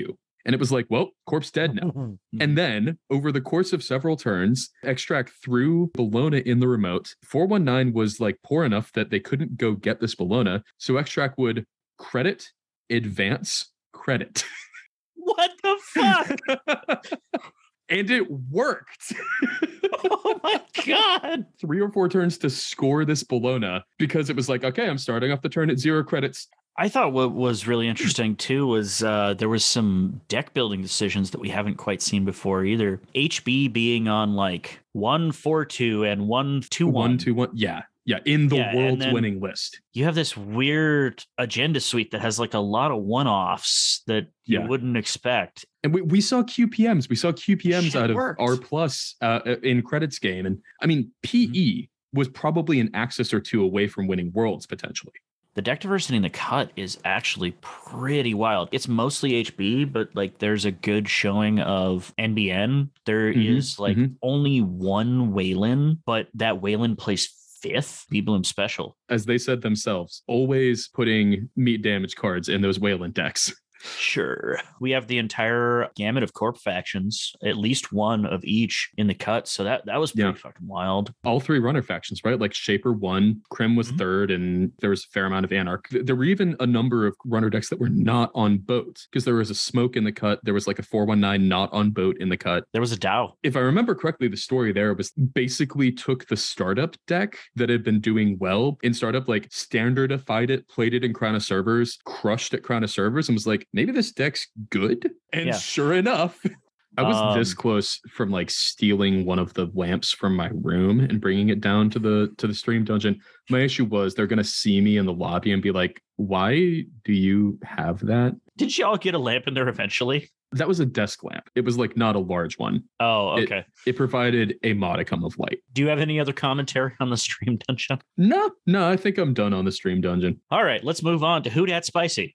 And it was like, well, corp's dead now. And then, over the course of several turns, Extract threw Bellona in the remote. 419 was like poor enough that they couldn't go get this Bellona. So Extract would credit, advance, credit. what the fuck? and it worked. oh my god. Three or four turns to score this Bellona because it was like, okay, I'm starting off the turn at zero credits. I thought what was really interesting too was uh, there was some deck building decisions that we haven't quite seen before either. HB being on like one four two and one two One, one. two, one. Yeah. Yeah. In the Yeah, world's winning list. You have this weird agenda suite that has like a lot of one offs that you Yeah. wouldn't expect. And we, we saw QPMs. We saw QPMs Shit out of worked. R plus uh, in credits game. And I mean, Mm-hmm. PE was probably an axis or two away from winning worlds potentially. The deck diversity in the cut is actually pretty wild. It's mostly HB, but like there's a good showing of NBN. There is Mhm, like mhm. only one Wayland, but that Wayland plays fifth B Bloom special. As they said themselves, always putting meat damage cards in those Wayland decks. Sure. We have the entire gamut of corp factions, at least one of each in the cut. So that that was pretty Yeah. fucking wild. all three runner factions, right? Like Shaper won, Krim was Mhm. third, and there was a fair amount of Anarch. There were even a number of runner decks that were not on boat because there was a smoke in the cut. There was like a 419 not on boat in the cut. There was a Dow. If I remember correctly, the story there was basically took the startup deck that had been doing well in startup, like standardified it, played it in Crown of Servers, crushed at Crown of Servers, and was like, maybe this deck's good. And Yeah. sure enough, I was this Um, close from like stealing one of the lamps from my room and bringing it down to the to the stream dungeon. My issue was they're gonna see me in the lobby and be like, "Why do you have that?" Did y'all get a lamp in there eventually? That was a desk lamp. It was like not a large one. Oh, It- okay. It provided a modicum of light. Do you have any other commentary on the stream dungeon? No, no, I think I'm done on the stream dungeon. All right, let's move on to Who Dat Spicy.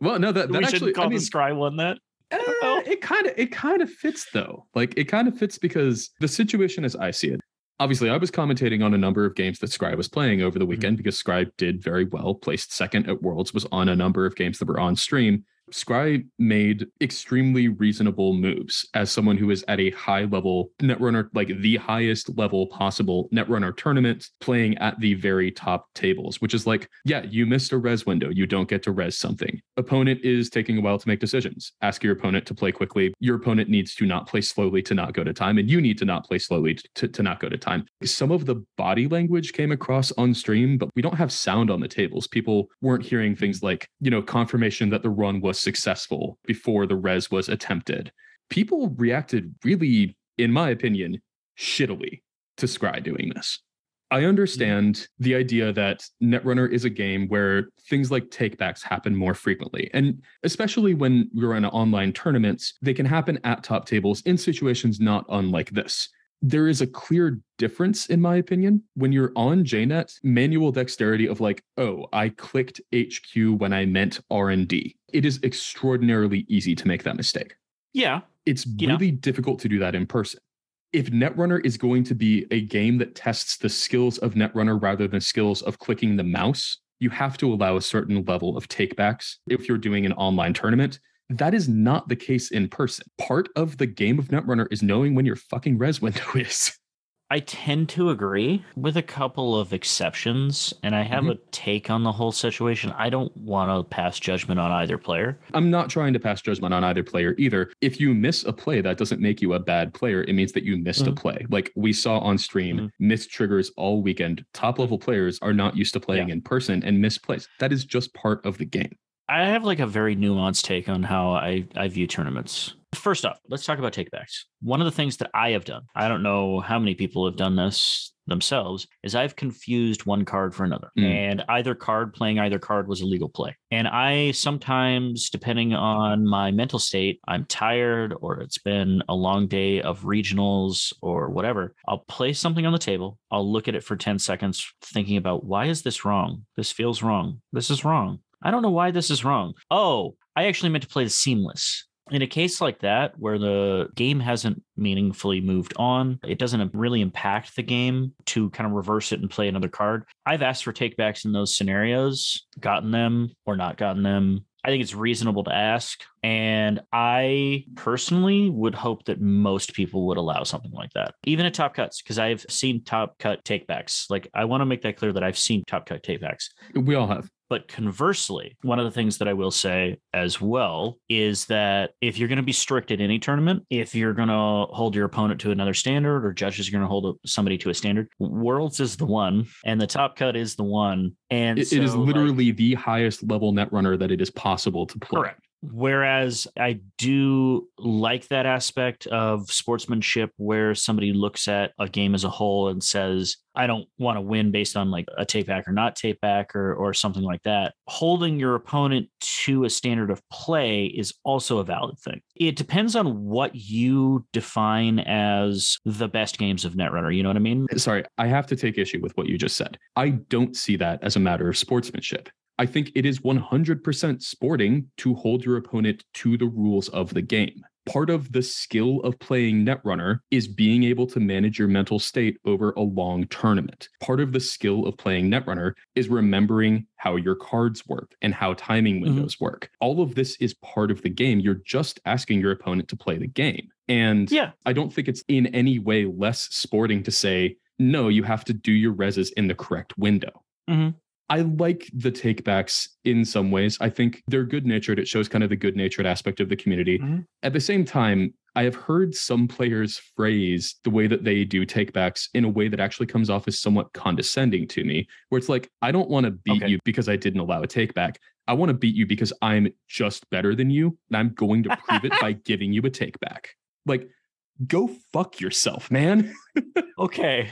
Well, no, that, that we actually, call I mean, the Scry one that. eh, it kind of, it kind of fits though. Like it kind of fits because the situation as I see it. Obviously, I was commentating on a number of games that Scry was playing over the weekend because Scry did very well, placed second at Worlds, was on a number of games that were on stream. Scry made extremely reasonable moves as someone who is at a high level netrunner, like the highest level possible netrunner tournament, playing at the very top tables, which is like, yeah, you missed a res window. You don't get to res something. Opponent is taking a while to make decisions. Ask your opponent to play quickly. Your opponent needs to not play slowly to not go to time, and you need to not play slowly to, to not go to time. Some of the body language came across on stream, but we don't have sound on the tables. People weren't hearing things like, you know, confirmation that the run was successful before the res was attempted. People reacted really, in my opinion, shittily to Scry doing this. I understand the idea that Netrunner is a game where things like takebacks happen more frequently. And especially when you're in online tournaments, they can happen at top tables in situations not unlike this. There is a clear difference, in my opinion, when you're on JNet, manual dexterity of like, oh, I clicked HQ when I meant R&D. It is extraordinarily easy to make that mistake Yeah. it's really difficult to do that in person. If Netrunner is going to be a game that tests the skills of Netrunner rather than skills of clicking the mouse, you have to allow a certain level of takebacks if you're doing an online tournament. That is not the case in person. Part of the game of Netrunner is knowing when your fucking res window is. I tend to agree with a couple of exceptions, and I have Mhm. a take on the whole situation. I don't want to pass judgment on either player. I'm not trying to pass judgment on either player either. If you miss a play, that doesn't make you a bad player. It means that you missed a Mhm. play. Like we saw on stream, Mhm. missed triggers all weekend. Top level players are not used to playing in person and miss plays. That is just part of the game. I have like a very nuanced take on how I, I view tournaments. First off, let's talk about takebacks. One of the things that I have done, I don't know how many people have done this themselves, is I've confused one card for another. Mm. And either card, playing either card was a legal play. And I sometimes, depending on my mental state, I'm tired or it's been a long day of regionals or whatever, I'll place something on the table. I'll look at it for 10 seconds, thinking about why is this wrong? This feels wrong. This is wrong. I don't know why this is wrong. Oh, I actually meant to play the seamless. In a case like that, where the game hasn't meaningfully moved on, it doesn't really impact the game to kind of reverse it and play another card. I've asked for takebacks in those scenarios, gotten them or not gotten them. I think it's reasonable to ask. And I personally would hope that most people would allow something like that, even at top cuts, because I've seen top cut takebacks. Like, I want to make that clear that I've seen top cut takebacks. We all have. But conversely, one of the things that I will say as well is that if you're going to be strict at any tournament, if you're going to hold your opponent to another standard or judges are going to hold somebody to a standard, Worlds is the one and the top cut is the one. And It- it is so, like- literally the highest level net runner that it is possible to play. Correct. Whereas I do like that aspect of sportsmanship where somebody looks at a game as a whole and says, I don't want to win based on like a take back or not take back or, or something like that. Holding your opponent to a standard of play is also a valid thing. It depends on what you define as the best games of Netrunner. You know what I mean? Sorry, I have to take issue with what you just said. I don't see that as a matter of sportsmanship. I think it is 100% sporting to hold your opponent to the rules of the game. Part of the skill of playing Netrunner is being able to manage your mental state over a long tournament. Part of the skill of playing Netrunner is remembering how your cards work and how timing windows work. All of this is part of the game. You're just asking your opponent to play the game. And Yeah. I don't think it's in any way less sporting to say, no, you have to do your reses in the correct window. Mhm. I like the takebacks in some ways. I think they're good natured. It shows kind of the good natured aspect of the community. Mhm. At the same time, I have heard some players phrase the way that they do takebacks in a way that actually comes off as somewhat condescending to me, where it's like, I don't want to beat Okay. you because I didn't allow a takeback. I want to beat you because I'm just better than you. And I'm going to prove it by giving you a takeback. Like, go fuck yourself, man. Okay.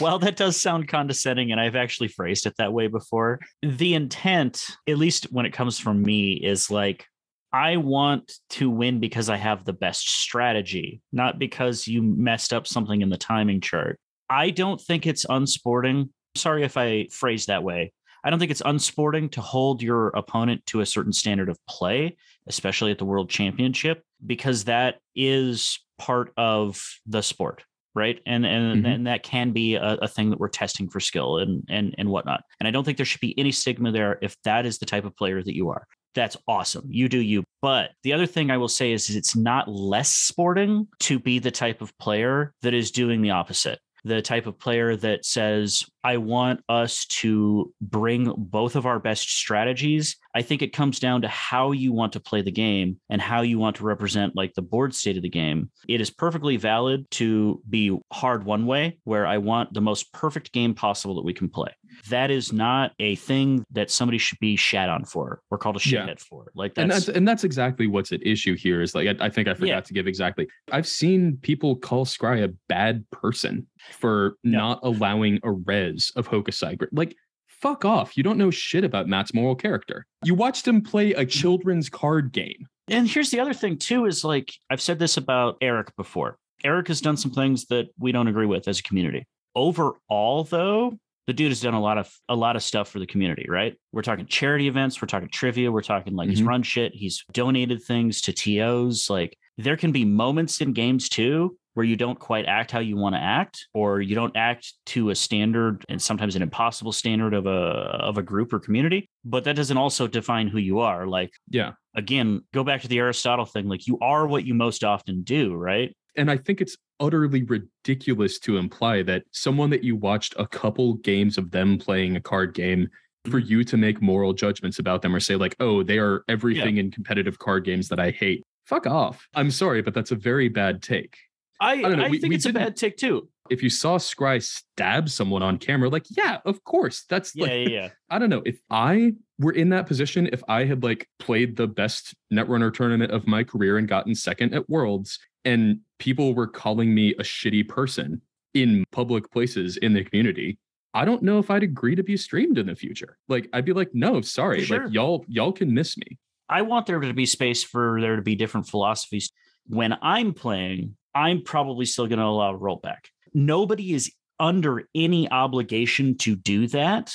Well, that does sound condescending, and I've actually phrased it that way before. The intent, at least when it comes from me, is like, I want to win because I have the best strategy, not because you messed up something in the timing chart. I don't think it's unsporting. Sorry if I phrased that way. I don't think it's unsporting to hold your opponent to a certain standard of play, especially at the World Championship, because that is part of the sport right? And and, Mhm. and that can be a, a thing that we're testing for skill and and and whatnot. And i don't think there should be any stigma there if that is the type of player that you are. That's awesome. You do you. But the other thing i will say is, is it's not less sporting to be the type of player that is doing the opposite the type of player that says, I want us to bring both of our best strategies. I think it comes down to how you want to play the game and how you want to represent like the board state of the game. It is perfectly valid to be hard one way, where I want the most perfect game possible that we can play. That is not a thing that somebody should be shat on for or called a Yeah. shithead for. Like and that's, that's and that's exactly what's at issue here is like I, I think I forgot Yeah. to give exactly. I've seen people call Scry a bad person for Yeah. not allowing a res of Hokusai. Like, fuck off. You don't know shit about Matt's moral character. You watched him play a children's card game. And here's the other thing too is like I've said this about Eric before. Eric has done some things that we don't agree with as a community. Overall though, the dude has done a lot of a lot of stuff for the community, right? We're talking charity events, we're talking trivia, we're talking like he's Mhm. run shit, he's donated things to TOs, like there can be moments in games too where you don't quite act how you want to act or you don't act to a standard and sometimes an impossible standard of a of a group or community, but that doesn't also define who you are. Like Yeah. again, go back to the Aristotle thing. Like you are what you most often do, right? And I think it's utterly ridiculous to imply that someone that you watched a couple games of them playing a card game for Mm-hmm. you to make moral judgments about them or say like oh they are everything in competitive card games that i hate. Fuck off. I'm sorry but that's a very bad take. I, I, don't know, we- think we it's a bad take too. if you saw scry stab someone on camera like yeah of course. That's Yeah, like yeah, yeah. I don't know. If I were in that position, if I had like played the best Netrunner tournament of my career and gotten second at Worlds, and people were calling me a shitty person in public places in the community, I don't know if I'd agree to be streamed in the future. Like I'd be like, no, sorry, sure. like y'all y'all can miss me. I want there to be space for there to be different philosophies. When I'm playing, I'm probably still going to allow rollback. Nobody is under any obligation to do that.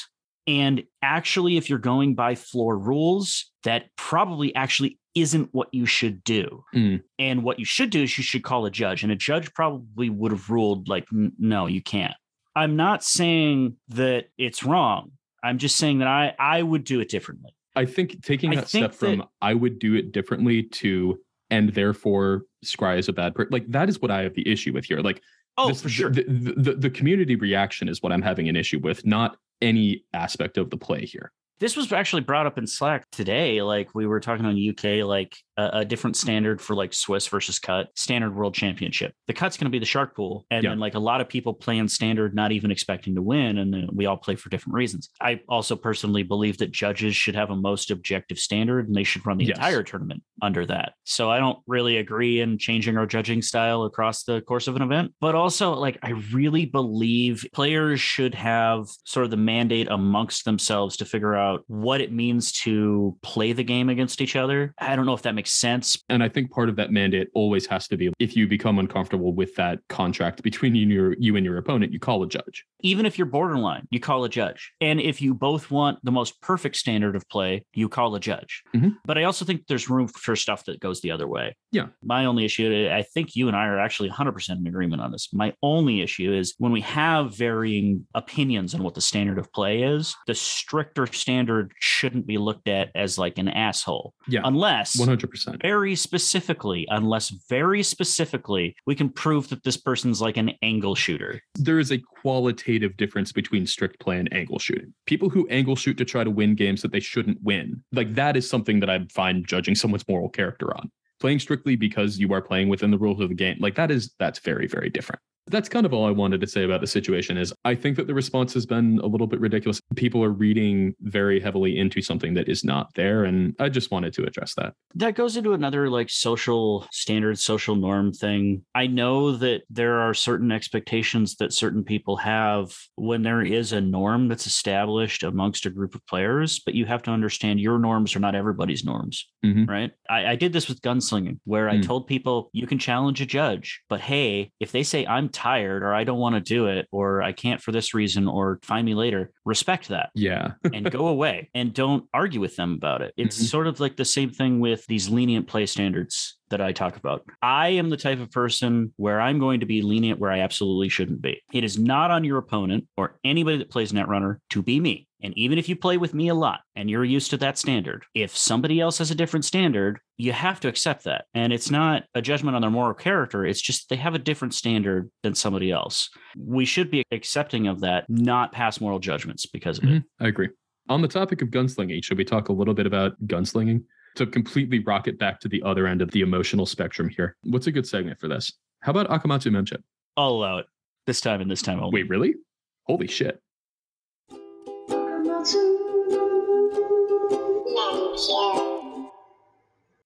And actually, if you're going by floor rules, that probably actually isn't what you should do. Mm. And what you should do is you should call a judge, and a judge probably would have ruled like, no, you can't. I'm not saying that it's wrong. I'm just saying that I I would do it differently. I think taking that think step from I would do it differently to and therefore Scry is a bad person. Like that is what I have the issue with here. Like Oh, this- for sure. The, the, the, the community reaction is what I'm having an issue with, not any aspect of the play here. This was actually brought up in Slack today. Like we were talking on UK, like a, a different standard for like Swiss versus cut standard world championship. The cut's going to be the shark pool. And Yeah. then like a lot of people play in standard, not even expecting to win. And then we all play for different reasons. I also personally believe that judges should have a most objective standard and they should run the Yes. entire tournament under that. So I don't really agree in changing our judging style across the course of an event. But also like I really believe players should have sort of the mandate amongst themselves to figure out what it means to play the game against each other. I don't know if that makes sense. And I think part of that mandate always has to be if you become uncomfortable with that contract between you and your, you and your opponent, you call a judge. Even if you're borderline, you call a judge. And if you both want the most perfect standard of play, you call a judge. Mhm. But I also think there's room for stuff that goes the other way. Yeah. My only issue, I think you and I are actually 100% in agreement on this. My only issue is when we have varying opinions on what the standard of play is, the stricter standard shouldn't be looked at as like an asshole. Yeah. Unless 100%. Very specifically, unless very specifically, we can prove that this person's like an angle shooter. There is a qualitative difference between strict play and angle shooting. People who angle shoot to try to win games that they shouldn't win, like that is something that I find judging someone's moral character on. Playing strictly because you are playing within the rules of the game, like that is that's very very different. That's kind of all I wanted to say about the situation is I think that the response has been a little bit ridiculous. People are reading very heavily into something that is not there and I just wanted to address that. that goes into another like social standard social norm thing i know that there are certain expectations that certain people have when there is a norm that's established amongst a group of players but you have to understand your norms are not everybody's norms Mhm. right I, I did this with gunslinging where i Mm. told people you can challenge a judge but hey if they say i'm tired or i don't want to do it or i can't for this reason or find me later respect that Yeah. and go away and don't argue with them about it. It's Mhm. sort of like the same thing with these lenient play standards that I talk about. I am the type of person where I'm going to be lenient where I absolutely shouldn't be. It is not on your opponent or anybody that plays Netrunner to be me. And even if you play with me a lot and you're used to that standard, if somebody else has a different standard, you have to accept that. And it's not a judgment on their moral character. It's just they have a different standard than somebody else. We should be accepting of that, not pass moral judgments because of it. Mhm. I agree. On the topic of gunslinging, should we talk a little bit about gunslinging? To completely rocket back to the other end of the emotional spectrum here. What's a good segment for this? How about Akamatsu Memchip? I'll allow it this time and this time only. Wait, really? Holy shit.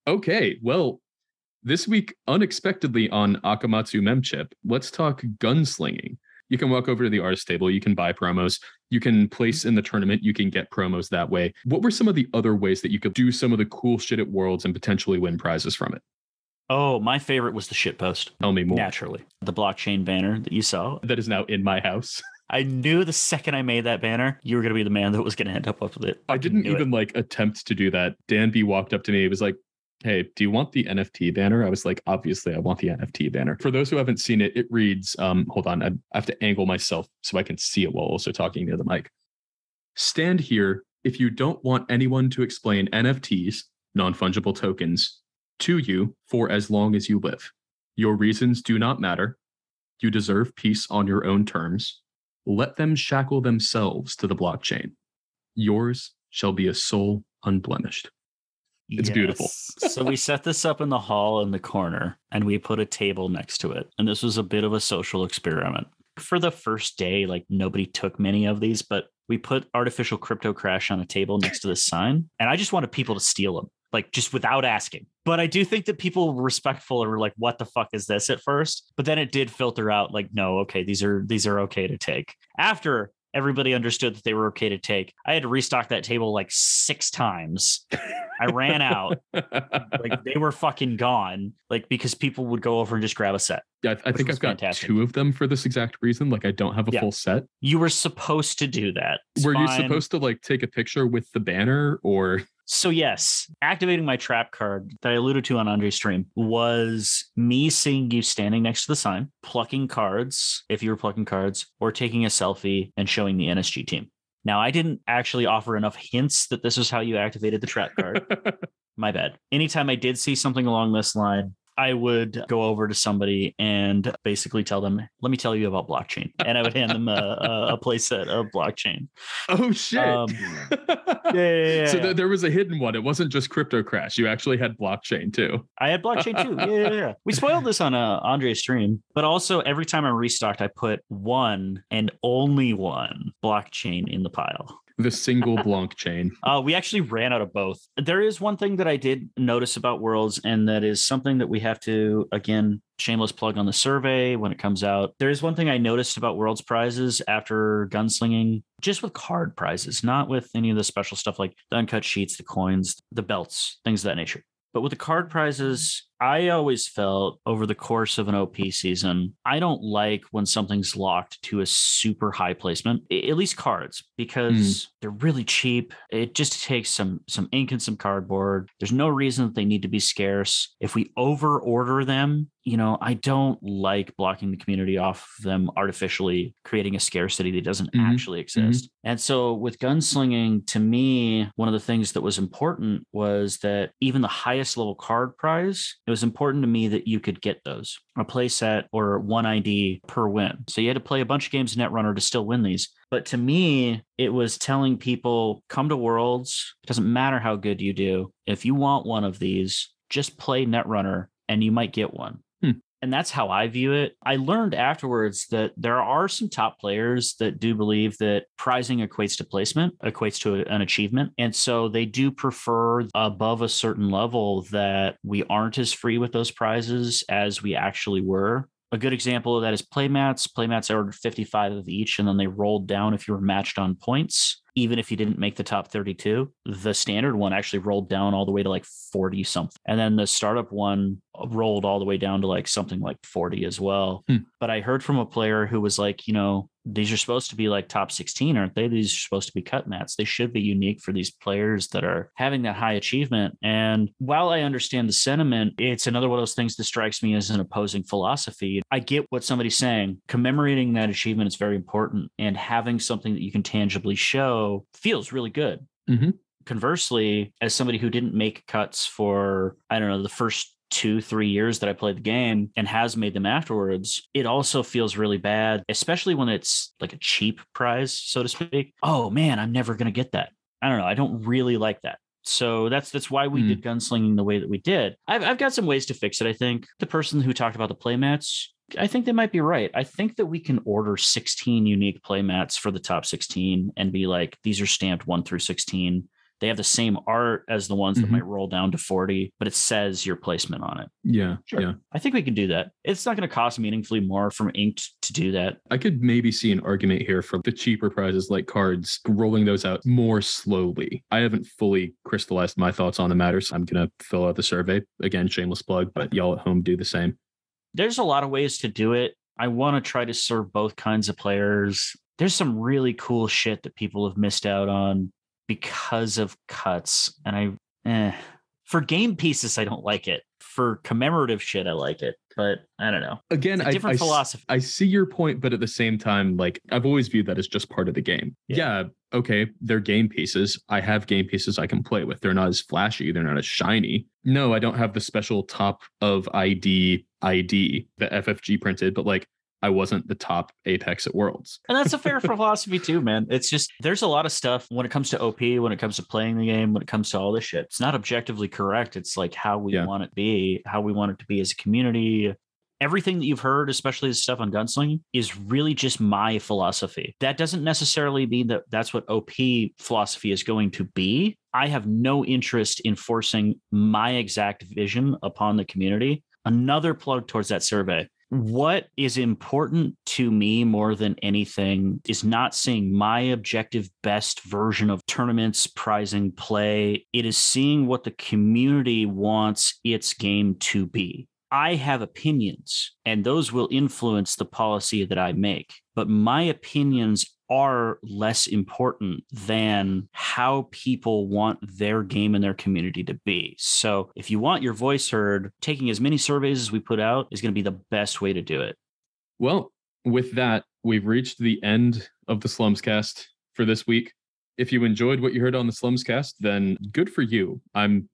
Okay, well, this week, unexpectedly on Akamatsu Memchip, let's talk gunslinging. You can walk over to the artist table, you can buy promos, you can place mm-hmm. in the tournament, you can get promos that way. What were some of the other ways that you could do some of the cool shit at Worlds and potentially win prizes from it? Oh, my favorite was the shitpost. Tell me more. Naturally, the blockchain banner that you saw. That is now in my house. I knew the second I made that banner, you were going to be the man that was going to end up with it. I Fucking didn't knew it. even like attempt to do that. Dan B walked up to me. He was like, Hey, do you want the NFT banner? I was like, obviously, I want the NFT banner. For those who haven't seen it, it reads, um, hold on, I have to angle myself so I can see it while also talking near the mic. Stand here if you don't want anyone to explain NFTs, non fungible tokens, to you for as long as you live. Your reasons do not matter. You deserve peace on your own terms. Let them shackle themselves to the blockchain. Yours shall be a soul unblemished. It's beautiful. So we set this up in the hall in the corner and we put a table next to it. And this was a bit of a social experiment. For the first day, like nobody took many of these, but we put artificial crypto crash on a table next to the sign. And I just wanted people to steal them, like just without asking. But I do think that people were respectful and were like, what the fuck is this at first? But then it did filter out like, no, okay, these are these are okay to take. After everybody understood that they were okay to take. I had to restock that table like six times. I ran out. Like they were fucking gone. Like because people would go over and just grab a set. Yeah, I, I think I've got fantastic. two of them for this exact reason. Like I don't have a Yeah. full set. You were supposed to do that. It's Were you supposed to like take a picture with the banner or So yes, activating my trap card that I alluded to on Andre's stream was me seeing you standing next to the sign, plucking cards if you were plucking cards, or taking a selfie and showing the NSG team. Now I didn't actually offer enough hints that this was how you activated the trap card. my bad. Anytime I did see something along this line, I would go over to somebody and basically tell them, "Let me tell you about blockchain," and I would hand them a, a, a playset of blockchain. Oh shit. Um, Yeah, yeah, yeah, So th- there was a hidden one. It wasn't just crypto crash. You actually had blockchain too. I had blockchain too. Yeah, yeah, yeah. We spoiled this on uh, Andre's stream, but also every time I restocked, I put one and only one blockchain in the pile. The single blanc chain. Uh, we actually ran out of both. There is one thing that I did notice about Worlds, and that is something that we have to, again, shameless plug on the survey when it comes out. There is one thing I noticed about Worlds prizes after gunslinging, just with card prizes, not with any of the special stuff like the uncut sheets, the coins, the belts, things of that nature. But with the card prizes, I always felt over the course of an OP season, I don't like when something's locked to a super high placement, at least cards, because they're really cheap. It just takes some some ink and some cardboard. There's no reason that they need to be scarce. If we over order them, you know, I don't like blocking the community off them artificially, creating a scarcity that doesn't Mhm. actually exist. And so with gunslinging, to me, one of the things that was important was that even the highest level card prize, it was important to me that you could get those a play set or one ID per win. So you had to play a bunch of games in Netrunner to still win these. But to me, it was telling people come to Worlds. It doesn't matter how good you do. If you want one of these, just play Netrunner and you might get one. And that's how I view it. I learned afterwards that there are some top players that do believe that prizing equates to placement, equates to an achievement. And so they do prefer above a certain level that we aren't as free with those prizes as we actually were. A good example of that is playmats. Playmats ordered 55 of each, and then they rolled down if you were matched on points, even if you didn't make the top 32. The standard one actually rolled down all the way to like 40 something. And then the startup one rolled all the way down to like something like 40 as well. Hmm. But I heard from a player who was like, you know, these are supposed to be like top 16, aren't they? These are supposed to be cut mats. They should be unique for these players that are having that high achievement. And while I understand the sentiment, it's another one of those things that strikes me as an opposing philosophy. I get what somebody's saying. Commemorating that achievement is very important, and having something that you can tangibly show feels really good. Mhm. Conversely, as somebody who didn't make cuts for, I don't know, the first two, three years that I played the game and has made them afterwards, it also feels really bad, especially when it's like a cheap prize, so to speak. Oh man, I'm never going to get that. I don't know. I don't really like that. So that's that's why we Hmm. did gunslinging the way that we did. I've I've got some ways to fix it. I think the person who talked about the playmats, I think they might be right. I think that we can order 16 unique playmats for the top 16 and be like, these are stamped one through 16. They have the same art as the ones that Mhm. might roll down to 40, but it says your placement on it. Yeah. Sure. Yeah. I think we can do that. It's not going to cost meaningfully more from inked to do that. I could maybe see an argument here for the cheaper prizes like cards, rolling those out more slowly. I haven't fully crystallized my thoughts on the matter, so I'm going to fill out the survey. Again, shameless plug, but y'all at home do the same. There's a lot of ways to do it. I want to try to serve both kinds of players. There's some really cool shit that people have missed out on because of cuts. And I, eh. for game pieces, I don't like it. For commemorative shit, I like it. But I don't know. Again, I, different I philosophy. I see your point, but at the same time, like I've always viewed that as just part of the game. Yeah. Yeah. okay, they're game pieces. I have game pieces I can play with. They're not as flashy, they're not as shiny. No, I don't have the special top of ID ID that FFG printed, but like I wasn't the top Apex at Worlds. And that's a fair philosophy too, man. It's just there's a lot of stuff when it comes to OP, when it comes to playing the game, when it comes to all this shit. It's not objectively correct. It's like how we Yeah. want it to be, how we want it to be as a community. Everything that you've heard, especially the stuff on gunslinging, is really just my philosophy. That doesn't necessarily mean that that's what OP philosophy is going to be. I have no interest in forcing my exact vision upon the community. Another plug towards that survey what is important to me more than anything is not seeing my objective best version of tournaments, prizing play. It is seeing what the community wants its game to be. I have opinions, and those will influence the policy that I make. But my opinions are less important than how people want their game and their community to be. So if you want your voice heard, taking as many surveys as we put out is going to be the best way to do it. Well, with that, we've reached the end of the Slumscast for this week. If you enjoyed what you heard on the Slumscast, then good for you. I'm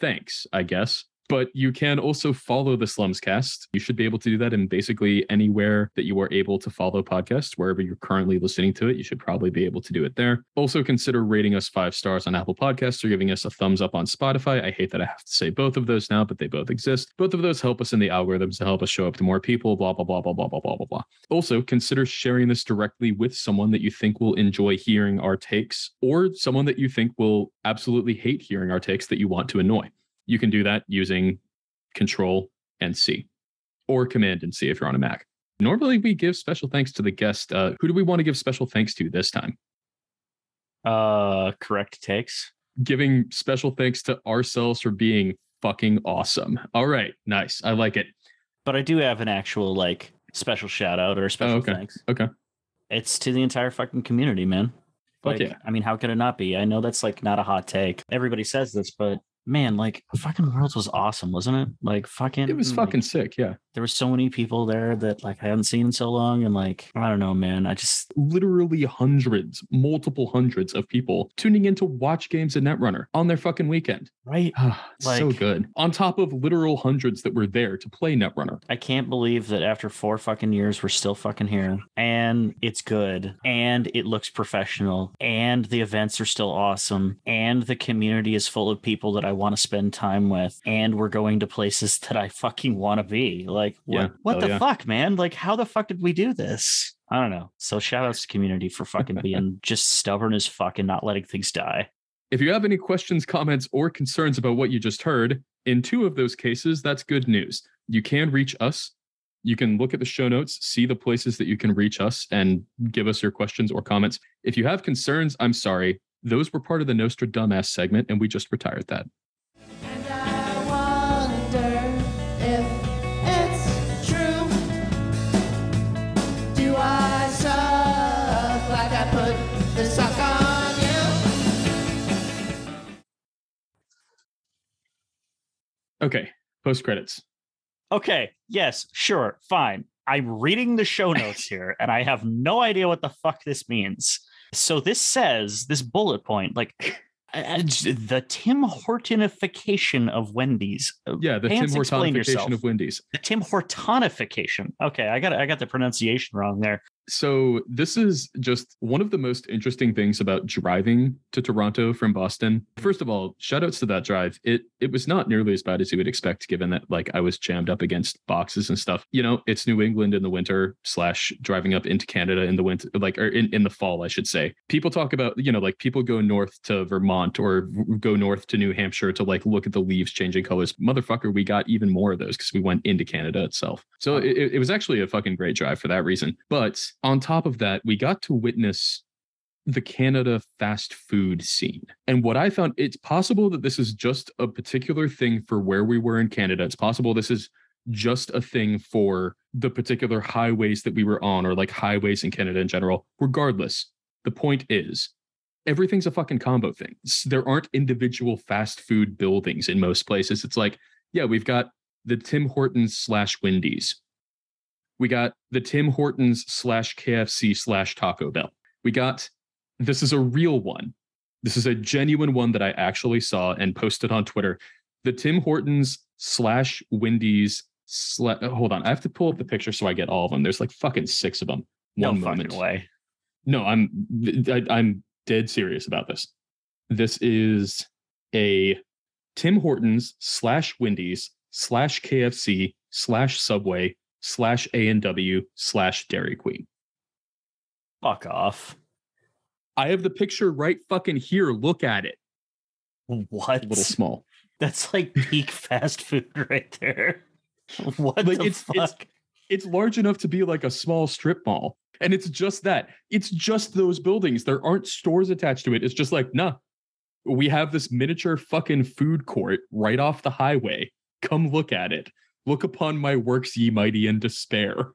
thanks, I guess. But you can also follow the Slums Cast. You should be able to do that in basically anywhere that you are able to follow podcasts, wherever you're currently listening to it. You should probably be able to do it there. Also, consider rating us five stars on Apple Podcasts or giving us a thumbs up on Spotify. I hate that I have to say both of those now, but they both exist. Both of those help us in the algorithms to help us show up to more people, blah, blah, blah, blah, blah, blah, blah, blah, blah. Also, consider sharing this directly with someone that you think will enjoy hearing our takes or someone that you think will absolutely hate hearing our takes that you want to annoy. You can do that using Control and C or Command and C if you're on a Mac. Normally, we give special thanks to the guest. Uh, who do we want to give special thanks to this time? Uh, correct takes. Giving special thanks to ourselves for being fucking awesome. All right, nice. I like it. But I do have an actual like special shout out or special Oh, okay. thanks. Okay. It's to the entire fucking community, man. Like, yeah. I mean, how could it not be? I know that's like not a hot take. Everybody says this, but man, like fucking Worlds was awesome, wasn't it? Like fucking It was like, fucking sick. Yeah. There were so many people there that like I hadn't seen in so long. And like, I don't know, man. I just Literally hundreds, multiple hundreds of people tuning in to watch games in Netrunner on their fucking weekend. right. so Like- good. On top of literal hundreds that were there to play Netrunner. I can't believe that after four fucking years, we're still fucking here. And it's good. And it looks professional. And the events are still awesome. And the community is full of people that I want to spend time with. And we're going to places that I fucking want to be. Like, what, Yeah. what Oh, the yeah. fuck, man? Like, how the fuck did we do this? I don't know. So shout outs to community for fucking being just stubborn as fuck and not letting things die. If you have any questions, comments, or concerns about what you just heard, in two of those cases, that's good news. You can reach us. You can look at the show notes, see the places that you can reach us, and give us your questions or comments. If you have concerns, I'm sorry. Those were part of the Nostra Dumbass segment, and we just retired that. Okay, post credits. Okay. Yes. Sure. Fine. I'm reading the show notes here and I have no idea what the fuck this means. So this says this bullet point, like uh, the Tim Hortonification of Wendy's. Uh, Yeah, the Tim Pants, explain Hortonification of Wendy's. The Tim Hortonification. Okay, I got I got the pronunciation wrong there. So this is just one of the most interesting things about driving to Toronto from Boston. First of all, shout outs to that drive. It it was not nearly as bad as you would expect, given that like I was jammed up against boxes and stuff. You know, it's New England in the winter slash driving up into Canada in the winter, like or in, in the fall, I should say. People talk about, you know, like people go north to Vermont or go north to New Hampshire to like look at the leaves changing colors. Motherfucker, we got even more of those because we went into Canada itself. So it- it was actually a fucking great drive for that reason. But on top of that, we got to witness the Canada fast food scene. And what I found, it's possible that this is just a particular thing for where we were in Canada. It's possible this is just a thing for the particular highways that we were on, or like highways in Canada in general. Regardless, the point is, everything's a fucking combo thing. There aren't individual fast food buildings in most places. It's like, yeah, we've got the Tim Hortons slash Wendy's. We got the Tim Hortons slash KFC slash Taco Bell. We got this is a real one. This is a genuine one that I actually saw and posted on Twitter. The Tim Hortons slash Wendy's Sla- uh, hold on, I have to pull up the picture so I get all of them. There's like fucking six of them. No One fucking moment. way. No, I'm I, I'm dead serious about this. This is a Tim Hortons slash Wendy's slash KFC slash Subway slash A and W slash Dairy Queen. Fuck off. I have the picture right fucking here. Look at it. What? A little small. That's like peak fast food right there. What Like, the it's- fuck? it's- It's large enough to be like a small strip mall. And it's just that. It's just those buildings. There aren't stores attached to it. It's just like, nah. We have this miniature fucking food court right off the highway. Come look at it. Look upon my works, ye mighty, in despair.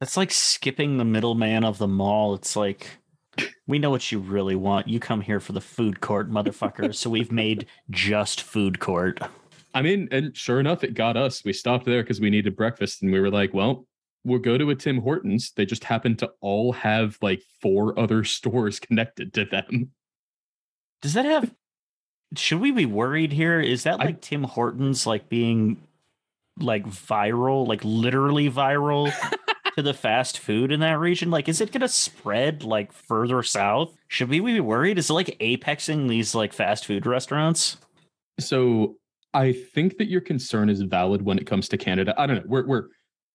That's like skipping the middleman of the mall. It's like we know what you really want. You come here for the food court, motherfucker. so we've made just food court. I mean, and sure enough, it got us. We stopped there because we needed breakfast, and we were like, well, we'll go to a Tim Hortons. They just happen to all have like four other stores connected to them. Does that have should we be worried here? Is that I- like Tim Hortons like being like viral, like literally viral to the fast food in that region? Like, is it gonna spread like further south? Should we be worried? Is it like apexing these like fast food restaurants? So I think that your concern is valid when it comes to Canada. I don't know. We're we're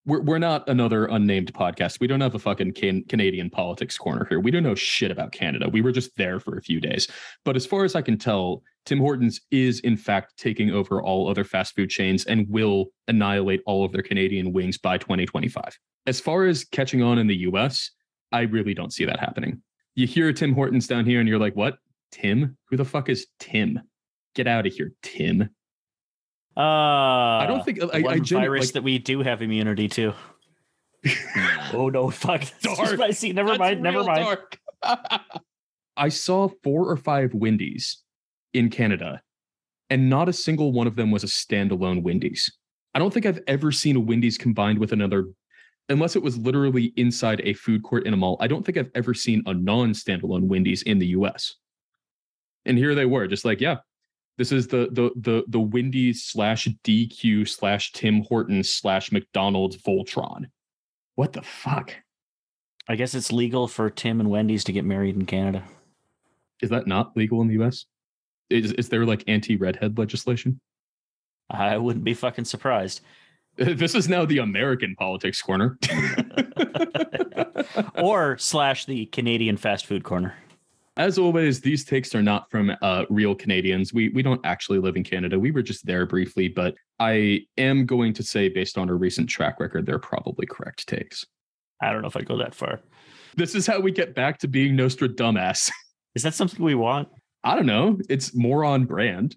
we're, we're not another unnamed podcast. We don't have a fucking can- Canadian politics corner here. We don't know shit about Canada. We were just there for a few days. But as far as I can tell, Tim Hortons is in fact taking over all other fast food chains and will annihilate all of their Canadian wings by 2025. As far as catching on in the US, I really don't see that happening. You hear Tim Hortons down here and you're like, what? Tim? Who the fuck is Tim? Get out of here, Tim. Uh I don't think I, one I genu- virus like, that we do have immunity to. oh no, fuck. That's Dark. my- see, never That's mind, never mind. I saw four or five Wendy's in Canada, and not a single one of them was a standalone Wendy's. I don't think I've ever seen a Wendy's combined with another, unless it was literally inside a food court in a mall. I don't think I've ever seen a non-standalone Wendy's in the U.S. And here they were, just like, yeah, this is the the the the Wendy's slash DQ slash Tim Hortons slash McDonald's Voltron. What the fuck? I guess it's legal for Tim and Wendy's to get married in Canada. Is that not legal in the US? Is, is there like anti redhead legislation? I wouldn't be fucking surprised. This is now the American politics corner. or slash the Canadian fast food corner. As always, these takes are not from uh, real Canadians. We we don't actually live in Canada. We were just there briefly, but I am going to say, based on our recent track record, they're probably correct takes. I don't know if I go that far. This is how we get back to being Nostra dumbass. Is that something we want? I don't know. It's more on brand.